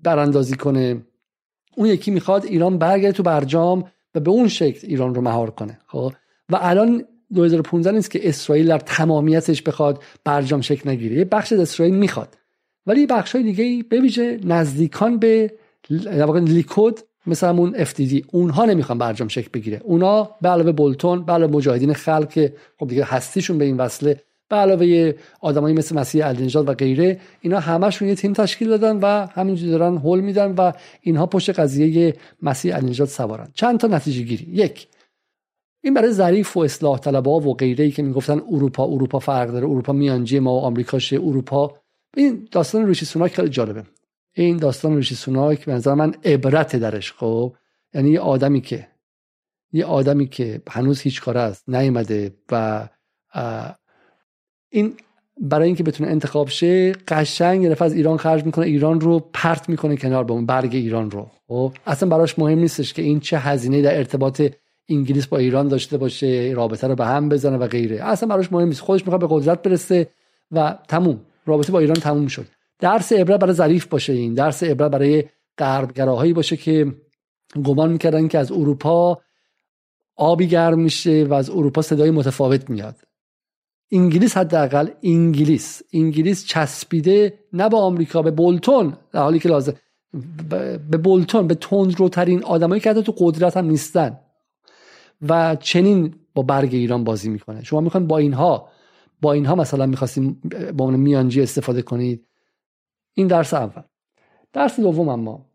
براندازی کنه. اون یکی می‌خواد ایران برگرده تو برجام و به اون شکل ایران رو مهار کنه خب؟ و الان 2015 نیست که اسرائیل در تمامیتش بخواد برجام شکل نگیره. یه بخش از اسرائیل می‌خواد. ولی بخش های دیگه به ویژه نزدیکان به لیکود مثل همون FDD اونها نمی‌خوان برجام شکل بگیره. اونا به علاوه بولتون به علاوه مجاهدین خلق که خب دیگه هستیشون به این وصله به علاوه آدمایی مثل مسیح النژاد و غیره اینا همشون یه تیم تشکیل دادن و همینجوری دارن هول میدن و اینها پشت قضیه مسیح النژاد سوارن. چند تا نتیجه گیری. یک این برای ظریف و اصلاح طلبها و غیره ای که می‌گفتن اروپا اروپا فرق داره اروپا میانجی ما و آمریکاشه اروپا. این داستان ریشی سوناک خیلی جالبه. این داستان ریشی سوناک به نظر من عبرت درش خب؟ یعنی یه آدمی که یه آدمی که هنوز هیچ کار است نیومده و این برای اینکه بتونه انتخاب شه قشنگ یه از ایران خرج می‌کنه ایران رو پرت می‌کنه کنار به اون برگ ایران رو. خب؟ اصلا براش مهم نیستش که این چه هزینه در ارتباط انگلیس با ایران داشته باشه رابطه رو به هم بزنه و غیره. اصلا براش مهم نیست. خودش می‌خواد به قدرت برسه و تموم. رابطه با ایران تموم شد. درس عبرت برای ظریف باشه این. درس عبرت برای غربگراهایی باشه که گمان می‌کردن که از اروپا آبی گرم میشه و از اروپا صدای متفاوت میاد. انگلیس حداقل انگلیس. انگلیس چسبیده نه به آمریکا به بولتون. در حالی که لازم به بولتون به تندروترین آدمایی که حتی تو قدرت هم نیستن. و چنین با برگ ایران بازی می‌کنه. شما می‌خواین با اینها با اینها مثلا می‌خواستیم با عنوان میانجی استفاده کنید. این درس اول. درس دوم اما.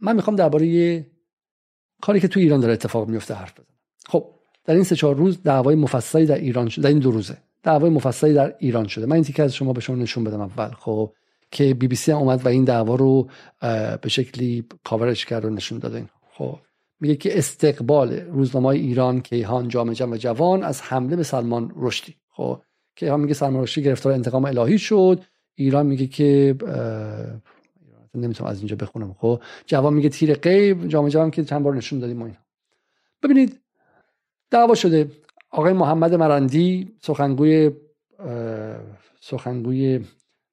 من می‌خوام درباره کاری که تو ایران داره اتفاق میفته حرف بزنم. خب در این سه چهار روز دعوای مفصلی در ایران شده در این دو روزه. دعوای مفصلی در ایران شده. من این تیکه از شما به شما نشون بدم اول. خب که بی بی سی هم اومد و این دعوا رو به شکلی کاورش کرد و نشون داده خب میگه که استقبال روزنامه ایران کیهان جامعه و جوان از حمله به سلمان رشدی. خب کیهان میگه سلمان رشدی گرفتار انتقام الهی شد. ایران میگه که نمی‌تونم از اینجا بخونم. خب جوان میگه تیر غیب جامعه جوان که چند بار نشون دادیم ما ببینید دعوا شده. آقای محمد مرندی سخنگوی سخنگوی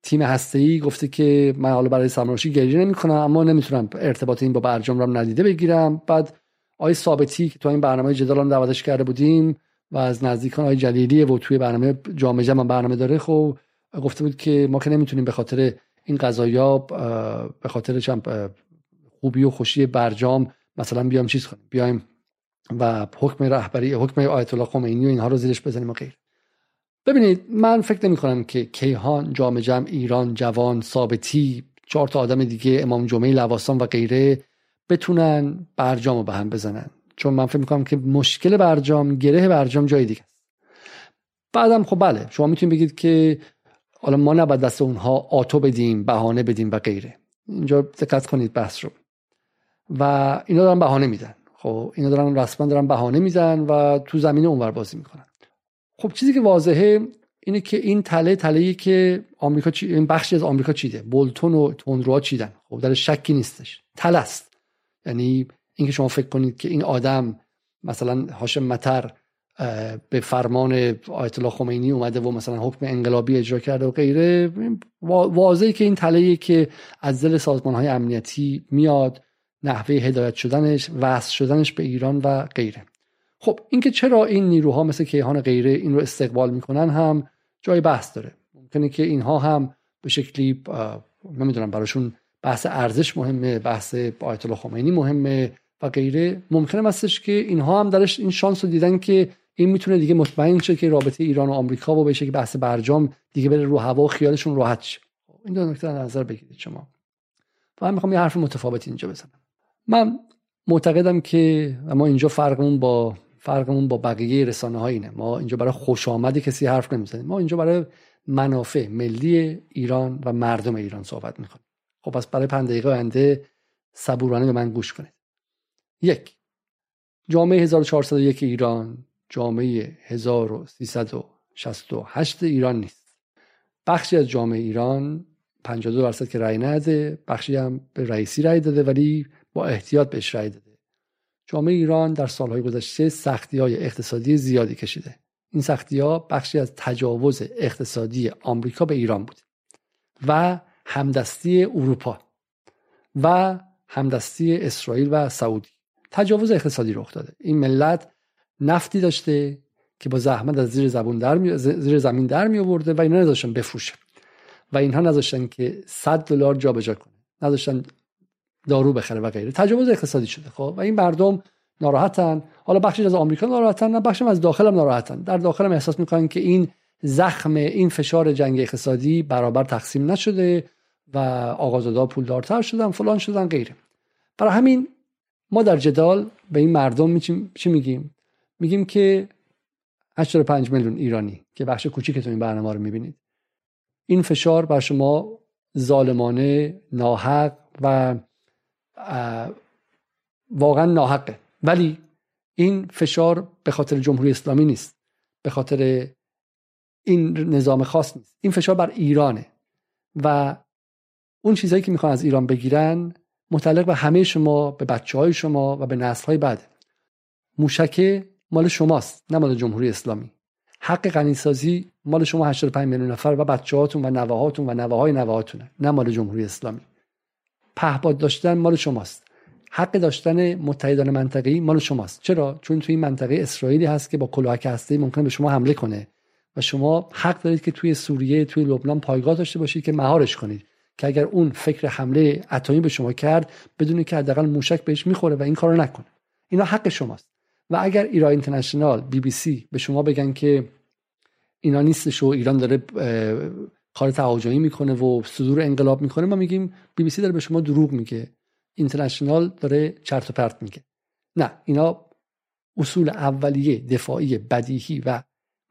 تیم هسته گفته که من حالا برای سرمراشی گریه نمی کنم اما نمی‌تونم ارتباط این با برجام رو ندیده بگیرم. بعد آقای ثابتی که تو این برنامه جدال هم دعوتش کرده بودیم و از نزدیکان آقای جلیلی و توی برنامه جامعه جمع برنامه داره خب گفته بود که ما که نمی‌تونیم به خاطر این قضایا به خاطر خوبی و خوشی برجام مثلا بیام چیز کنیم بیایم و حکم رهبری حکم آیت الله خمینی و اینها رو زیرش بزنیم و غیر ببینید من فکر نمی کنم که کیهان جام جمع ایران جوان ثابتی چهار تا آدم دیگه امام جمعه لواسان و غیره بتونن برجام رو به هم بزنن. چون من فکر می‌کنم که مشکل برجام گره برجام جای دیگه است. بعدم خب بله شما می‌تونید بگید که حالا ما نباید دست اونها آتو بدیم بهانه بدیم و غیره. اینجا دقت کنید بحث رو. و اینا دارن بهانه میدن. خب اینا دارن رسما دارن بهانه میدن و تو زمین اونور بازی می‌کنن. خب چیزی که واضحه اینه که این تله تله که آمریکا چی... این بخشی از آمریکا چیده. بولتون و تندروها چیدن. خب در شکی نیستش. تله است. یعنی اینکه شما فکر کنید که این آدم مثلا هاشم متر به فرمان آیت الله خمینی اومده و مثلا حکم انقلابی اجرا کرده و غیره واضحه که این تله که از دل سازمان های امنیتی میاد نحوه هدایت شدنش وصل شدنش به ایران و غیره. خب اینکه چرا این نیروها مثل کیهان غیره این رو استقبال می‌کنن هم جای بحث داره. ممکنه که اینها هم به شکلی نمی‌دونم براشون بحث ارزش مهمه بحث آیت الله خمینی مهمه و غیره. ممکنه هستش که اینها هم درش این شانس رو دیدن که این می‌تونه دیگه مطمئن شه که رابطه ایران و آمریکا و بشه که بحث برجام دیگه بره رو هوا و خیالشون راحت شه. این دو نکته در نظر بگیرید شما. و من می‌خوام یه حرف متفاوتی اینجا بزنم. من معتقدم که ما اینجا فرقمون با فرقمون با بقیه رسانه ها اینه. ما اینجا برای خوش آمد کسی حرف نمی‌زنیم. ما اینجا برای منافع ملی ایران و مردم ایران صحبت می‌کنیم. خب پس برای پنج دقیقه آینده صبورانه به من گوش کنید. یک جامعه 1401 ایران جامعه 1368 ایران نیست. بخشی از جامعه ایران 52 درصد که رأی نده بخشی هم به رئیسی رأی داده ولی احتیاط بهش رأی داده. جامعه ایران در سالهای گذشته سختی های اقتصادی زیادی کشیده. این سختی ها بخشی از تجاوز اقتصادی آمریکا به ایران بود و همدستی اروپا و همدستی اسرائیل و سعودی. تجاوز اقتصادی رخ داده. این ملت نفتی داشته که با زحمت از زیر زبون در می... زیر زمین در می آورده و اینا نذاشتن بفروشه. و اینها نذاشتن که 100 دلار جابجا کنه. نذاشتن دارو بخره و غیره. تجاوز اقتصادی شده خب؟ و این مردم ناراحتن. حالا بخشی از آمریکا ناراحتن نه بخشی از داخل هم ناراحتن. در داخل هم احساس می‌کنن که این زخم این فشار جنگ اقتصادی برابر تقسیم نشده و آقازادا پولدارتر شدن فلان شدن غیره. برای همین ما در جدال به این مردم چی میگیم؟ میگیم که 85 میلیون ایرانی که بخش کوچیک این برنامه رو می‌بینید این فشار بر شما ظالمانه ناحق و واقعا ناحقه. ولی این فشار به خاطر جمهوری اسلامی نیست. به خاطر این نظام خاص نیست. این فشار بر ایرانه. و اون چیزهایی که می‌خوان از ایران بگیرن متعلق به همه شما به بچه های شما و به نسل های بعد. موشکه مال شماست نه مال جمهوری اسلامی. حق غنیسازی مال شما 85 میلیون نفر و بچه‌هاتون و نوه‌هاتون و نوه‌های نوه‌هاتونه نه مال جمهوری اسلامی. پهپاد داشتن مال شماست. حق داشتن متحدان منطقی مال شماست. چرا؟ چون توی این منطقه اسرائیلی هست که با کلاهک هسته ممکنه به شما حمله کنه. و شما حق دارید که توی سوریه توی لبنان پایگاه داشته باشید که مهارش کنید. که اگر اون فکر حمله اتمی به شما کرد بدونید که حداقل موشک بهش می‌خوره و این کارو نکنه اینا حق شماست. و اگر ایران اینترنشنال بی بی سی به شما بگن که اینا نیستش و ایران داره کار تهاجمی می‌کنه و صدور انقلاب می‌کنه ما میگیم بی بی سی داره به شما دروغ میگه. اینترنشنال داره چرت و پرت میگه. نه اینا اصول اولیه دفاعی بدیهی و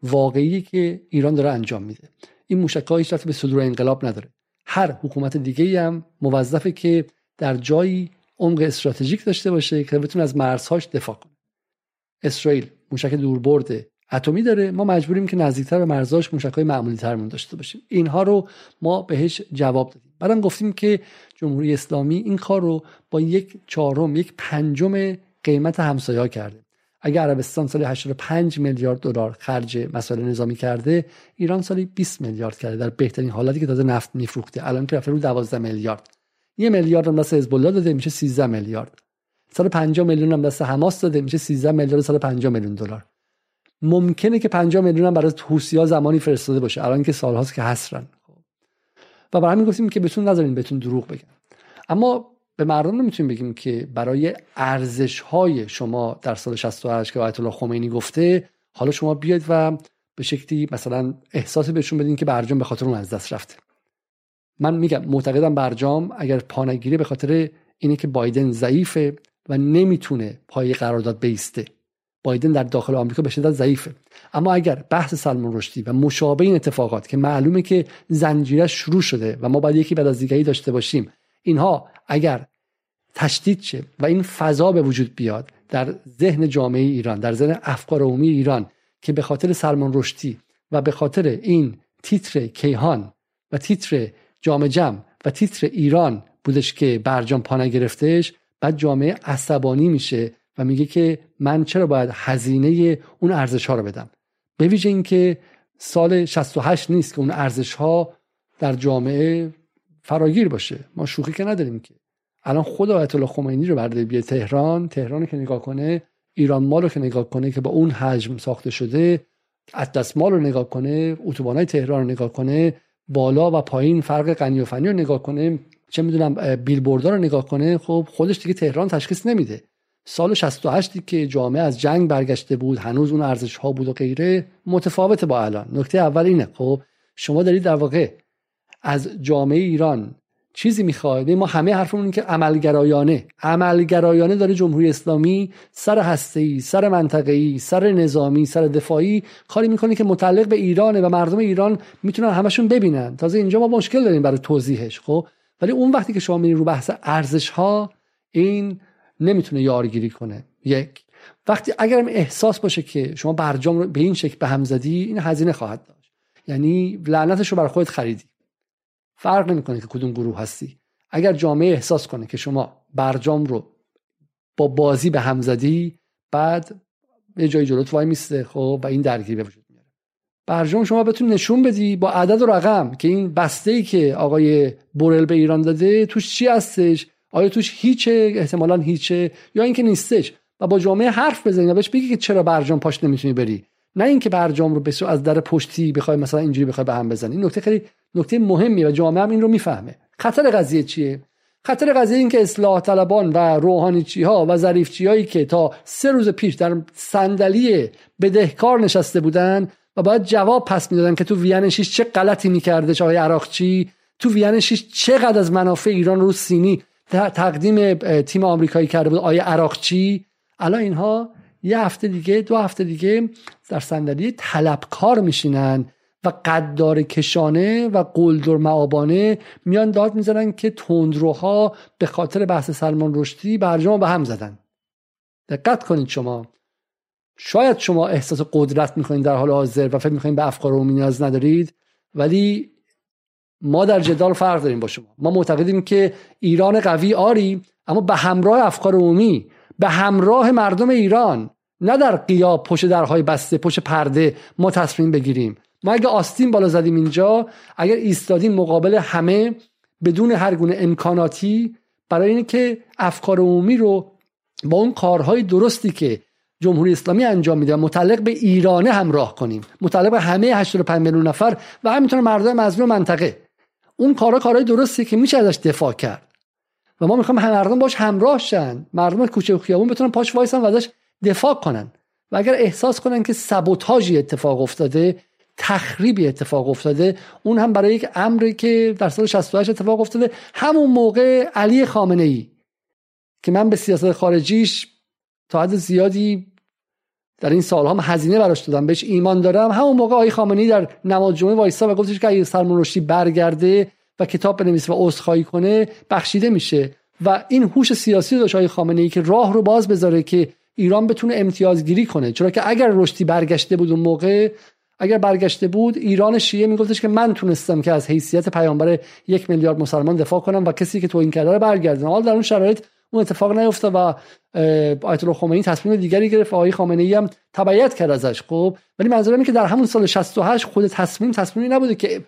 واقعی که ایران داره انجام میده. این موشک هیچ به صدور انقلاب نداره. هر حکومت دیگه هم موظفه که در جایی عمق استراتژیک داشته باشه که بتونه از مرزهاش دفاع کنه. اسرائیل موشک دوربرد اتمی داره. ما مجبوریم که نزدیکتر به مرزاش موشک های معمولی ترمون داشته باشیم. اینها رو ما بهش جواب دادیم. بعدم گفتیم که جمهوری اسلامی این کار رو با یک چهارم یک پنجم قیمت همسایه کرده. اگر عربستان سال 85 میلیارد دلار خرج مسائل نظامی کرده ایران سالی 20 میلیارد کرده در بهترین حالتی که تازه نفت میفروخته. الان که رفته رو 12 میلیارد. یه میلیارد هم دست حزب الله داده میشه 13 میلیارد. 150 میلیون هم دست حماس داده میشه 13 میلیارد 150 میلیون دلار. ممکنه که 50 میلیون هم برای ها زمانی فرستاده باشه. الان که سالهاست که حسرن. و برای همین گفتیم که بتون نذارین بهتون دروغ بگن. اما به مردم نمی‌تونیم بگیم که برای ارزش های شما در سال 68 که آیت الله خمینی گفته حالا شما بیاید و به شکلی مثلا احساس بهشون بدین که برجام به خاطر اون از دست رفته. من میگم معتقدم برجام اگر پانگیری به خاطر اینه که بایدن ضعیفه و نمی‌تونه پای قرارداد بیسته. بایدن در داخل آمریکا به شدت ضعیفه. اما اگر بحث سلمان رشدی و مشابه این اتفاقات که معلومه که زنجیره شروع شده و ما باید یکی بعد از دیگری داشته باشیم اینها اگر تشدید شه و این فضا به وجود بیاد در ذهن جامعه ایران در ذهن افکار عمومی ایران که به خاطر سلمان رشدی و به خاطر این تیتر کیهان و تیتر جام جم و تیتر ایران بودش که برجام پا نگرفتش بعد جامعه عصبانی میشه و میگه که من چرا باید هزینه اون ارزش ها رو بدم؟ به ویژه اینکه سال 68 نیست که اون ارزش ها در جامعه فراگیر باشه. ما شوخی که نداریم که. الان خود آیت الله خمینی رو برده بیه تهران. تهران که نگاه کنه ایران مال رو که نگاه کنه که با اون حجم ساخته شده اطلس مال رو نگاه کنه اتوبانای تهران رو نگاه کنه بالا و پایین فرق غنی و فنی رو نگاه کنه چه می‌دونم بیلبوردار رو نگاه کنه خب خودش دیگه تهران تشخیص نمیده. سال 68 که جامعه از جنگ برگشته بود هنوز اون ارزش ها بود و غیره متفاوته با الان. نکته اول اینه خب شما دارید در واقع از جامعه ایران چیزی می‌خواد ما همه حرفمون این که عملگرایانه. عملگرایانه داره جمهوری اسلامی سر هسته‌ای سر منطقه‌ای سر نظامی سر دفاعی کاری می‌کنه که متعلق به ایرانه و مردم ایران می‌تونن همشون ببینن. تازه اینجا ما مشکل داریم برای توضیحش خب. ولی اون وقتی که شما میرین رو بحث ارزش ها این نمی‌تونه یارگیری کنه. یک. وقتی اگرم احساس باشه که شما برجام رو به این شکل به هم زدی این هزینه خواهد داشت. یعنی لعنتش رو برای خودت خریدی. فرق نمی‌کنه که کدوم گروه هستی. اگر جامعه احساس کنه که شما برجام رو با بازی به هم زدی بعد یه جای جلوت وای میسته خب و این درگیری به وجود میاره. برجام شما بتون نشون بدی با عدد و رقم که این بسته ای که آقای بورل به ایران داده توش چی هستش؟ آیا توش هیچه احتمالا هیچه یا اینکه نیستش؟ و با جامعه حرف بزنی و بهش بگی که چرا برجام پاش نمی‌تونی بری. نه اینکه برجام رو بسیار از در پشتی بخوای مثلا اینجوری بخوای به هم بزنی. این نکته خیلی نکته مهمیه و جامعه هم این رو می‌فهمه. خطر قضیه چیه؟ خطر قضیه این که اصلاح طلبان و روحانیچی ها و ظریفچی هایی که تا سه روز پیش در صندلی بدهکار نشسته بودن و باید جواب پس می‌دادن که تو وین چه غلطی می‌کرده آقای عراقچی؟ تو وین چقدر از منافع ایران رو سینی؟ تقدیم تیم آمریکایی کرده بود آیا عراقچی. الان اینها یه هفته دیگه دو هفته دیگه در صندلی طلبکار میشینن و قدار کشانه و قلدر معابانه میان داد می‌زنن که تندروها به خاطر بحث سلمان رشدی برجام به هم زدن. دقت کنید شما. شاید شما احساس قدرت می‌کنید در حال حاضر و فکر می‌کنید به افکار عمومی نیاز ندارید ولی ما در جدال فرق داریم با شما. ما معتقدیم که ایران قوی آری اما به همراه افکار عمومی به همراه مردم ایران نه در قیاب پشت درهای بسته پشت پرده ما تصمیم بگیریم. ما اگه آستین بالا زدیم اینجا اگر ایستادیم مقابل همه بدون هر گونه امکاناتی برای اینکه افکار عمومی رو با اون کارهای درستی که جمهوری اسلامی انجام میده متعلق به ایرانه همراه کنیم. متعلق به همه 85 میلیون نفر و همینطور مردم مظلوم منطقه. اون کارا کارهای درستی که میشه ازش دفاع کرد. و ما می‌خوایم مردم باش همراه شن. مردم کوچه و خیابون بتونن پاش وایسن و ازش دفاع کنن. و اگر احساس کنن که سبوتاژی اتفاق افتاده تخریبی اتفاق افتاده اون هم برای یک امری که در سال 68 اتفاق افتاده همون موقع علی خامنه ای که من به سیاست خارجیش تا حد زیادی در این سالها هم هزینه براش دادم بهش ایمان دارم. همون موقع آقای خامنه‌ای در نماز جمعه وایسا و گفتش که اگه سلمان رشدی برگرده و کتاب بنویسه و عذرخواهی کنه بخشیده میشه. و این هوش سیاسی داشت آقای خامنه ای که راه رو باز بذاره که ایران بتونه امتیازگیری کنه. چرا که اگر رشدی برگشته بود اون موقع اگر برگشته بود ایران شیعه میگفتش که من تونستم که از حیثیت پیامبر یک میلیارد مسلمان دفاع کنم و کسی که تو این کرده رو برگردن حال در اون شرایط اون اتفاق نیفتاد و آیت الله خمینی تصمیم دیگری گرفت. آقای خامنه ای هم تبعیت کرد ازش خب. ولی منظورم اینه که در همون سال 68 خود تصمیم تصمیمی نبوده که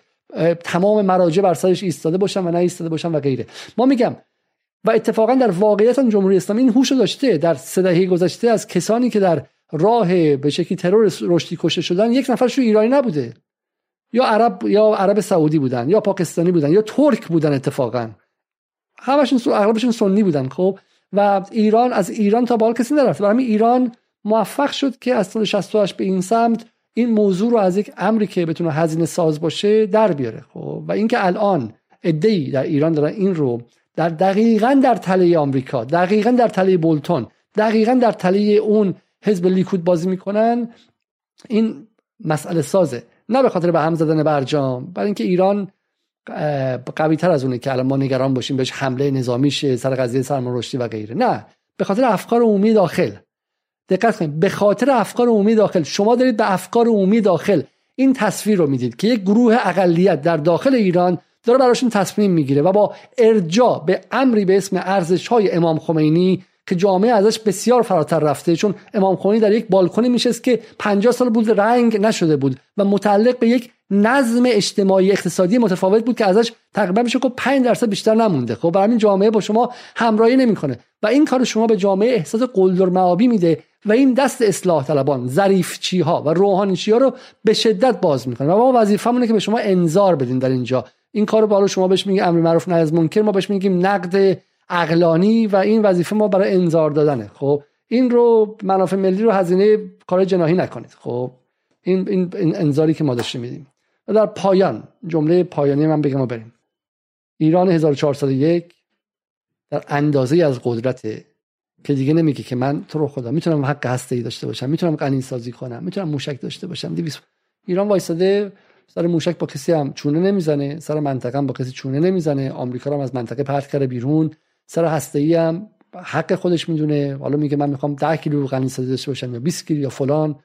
تمام مراجع بر سرش ایستاده باشن و نه ایستاده باشن و غیره. ما میگم و اتفاقا در واقعیت جمهوری اسلامی این هوش داشته. در سه دهه گذشته از کسانی که در راه به شکلی ترور رشدی کشته شدن یک نفرش ایرانی نبوده. یا عرب یا عرب سعودی بودن یا پاکستانی بودن یا ترک بودن اتفاقا. همشون اغلبشون سنی بودن خب؟ و ایران از ایران تا بال کسی نرفت. برای ایران موفق شد که از سال 68 به این سمت این موضوع رو از یک امری که بتونه هزینه ساز باشه در بیاره خب؟ و اینکه الان ای در ایران دارن این رو در دقیقا در تله آمریکا دقیقا در تله بولتون دقیقا در تله اون حزب لیکود بازی می‌کنن این مسئله سازه. نه به خاطر به هم زدن برجام برای اینکه ایران قوی تر از اونه که الان ما نگران باشیم بهش حمله نظامی شه سر قضیه سرمان رشدی و غیره. نه به خاطر افکار عمومی داخل. دقت کنید به خاطر افکار عمومی داخل. شما دارید به افکار عمومی داخل این تصویر رو می‌دید که یک گروه اقلیت در داخل ایران داره براشون تصمیم می‌گیره و با ارجاع به امری به اسم ارزش های امام خمینی که جامعه ازش بسیار فراتر رفته چون امام خمینی در یک بالکنی میشست که 50 سال بود رنگ نشده بود و متعلق به یک نظم اجتماعی اقتصادی متفاوت بود که ازش تقریبا میشه که 5 درصد بیشتر نمونده. خب برای این جامعه با شما همراهی نمی‌کنه. و این کار شما به جامعه احساس قلدر معابی میده و این دست اصلاح طلبان ظریفچی ها و روحانیچی ها رو به شدت باز می‌کنه. و ما وظیفمونه که به شما انذار بدیم در اینجا. این کارو بالا شما بهش میگیم امر معروف نهی از منکر ما بهش میگیم نقد اقلانی و این وظیفه ما برای انذار دادنه. خب این رو منافع ملی رو هزینه کار جناحی نکنید. خب این این انذاری که ما داشتیم میدیم. در پایان جمله پایانی من بگم و بریم. ایران 1401 در اندازه از قدرت که دیگه نمیگه که من تو رو خدا می‌تونم حق هسته ای داشته باشم می‌تونم قنین سازی کنم می‌تونم موشک داشته باشم. ایران وایساده سر موشک با کسی هم چونه نمی‌زنه سر منطقه هم با کسی چونه نمی‌زنه آمریکا هم از منطقه پرت کرده بیرون. سر هسته ای هم حق خودش می‌دونه حالا میگه من می‌خوام 10 کیلو قنین سازی داشته باشم یا 20 کیلو یا فلان.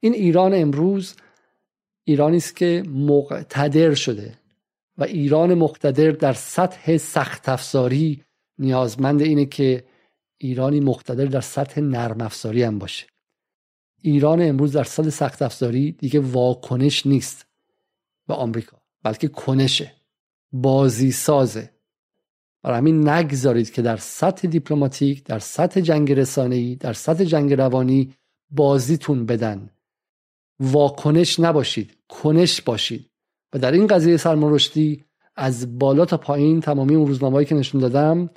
این ایران امروز ایرانی است که مقتدر شده و ایران مقتدر در سطح سخت افزاری نیازمند اینه که ایرانی مقتدر در سطح نرم افزاری هم باشه. ایران امروز در سطح سخت افزاری دیگه واکنش نیست به آمریکا بلکه کنشه بازی سازه برای همین نگذارید که در سطح دیپلماتیک در سطح جنگ رسانه‌ای در سطح جنگ روانی بازیتون بدن. واکنش نباشید کنش باشید. و در این قضیه سلمان رشدی از بالا تا پایین تمامی اون روزنامه‌ای که نشون دادم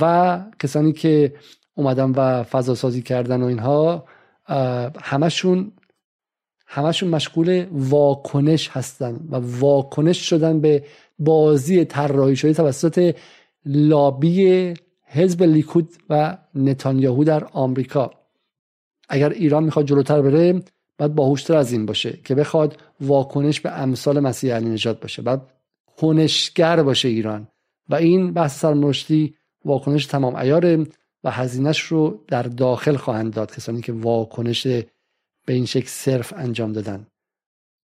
و کسانی که اومدن و فضا سازی کردن و اینها همشون همشون مشغول واکنش هستن و واکنش شدن به بازی طراحی شده توسط لابی حزب لیکود و نتانیاهو در آمریکا. اگر ایران می‌خواد جلوتر بره باید باهوشتر از این باشه که بخواد واکنش به امثال مسیح علی نجات باشه بعد کنشگر باشه ایران. و این بحث سرمشتی واکنش تمام ایاره و هزینهش رو در داخل خواهند داد کسانی که واکنش به این شکل صرف انجام دادن.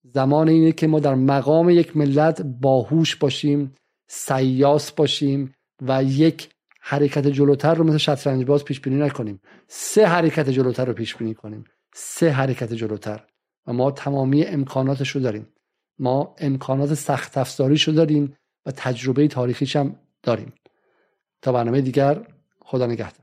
زمان اینه که ما در مقام یک ملت باهوش باشیم سیاس باشیم و یک حرکت جلوتر رو مثل شطرنج باز پیش بینی نکنیم. سه حرکت جلوتر رو پیش بینی کنیم. سه حرکت جلوتر و ما تمامی امکاناتش رو داریم. ما امکانات سخت افزاریش رو داریم و تجربه تاریخیش هم داریم. تا برنامه دیگر خدا نگهدار.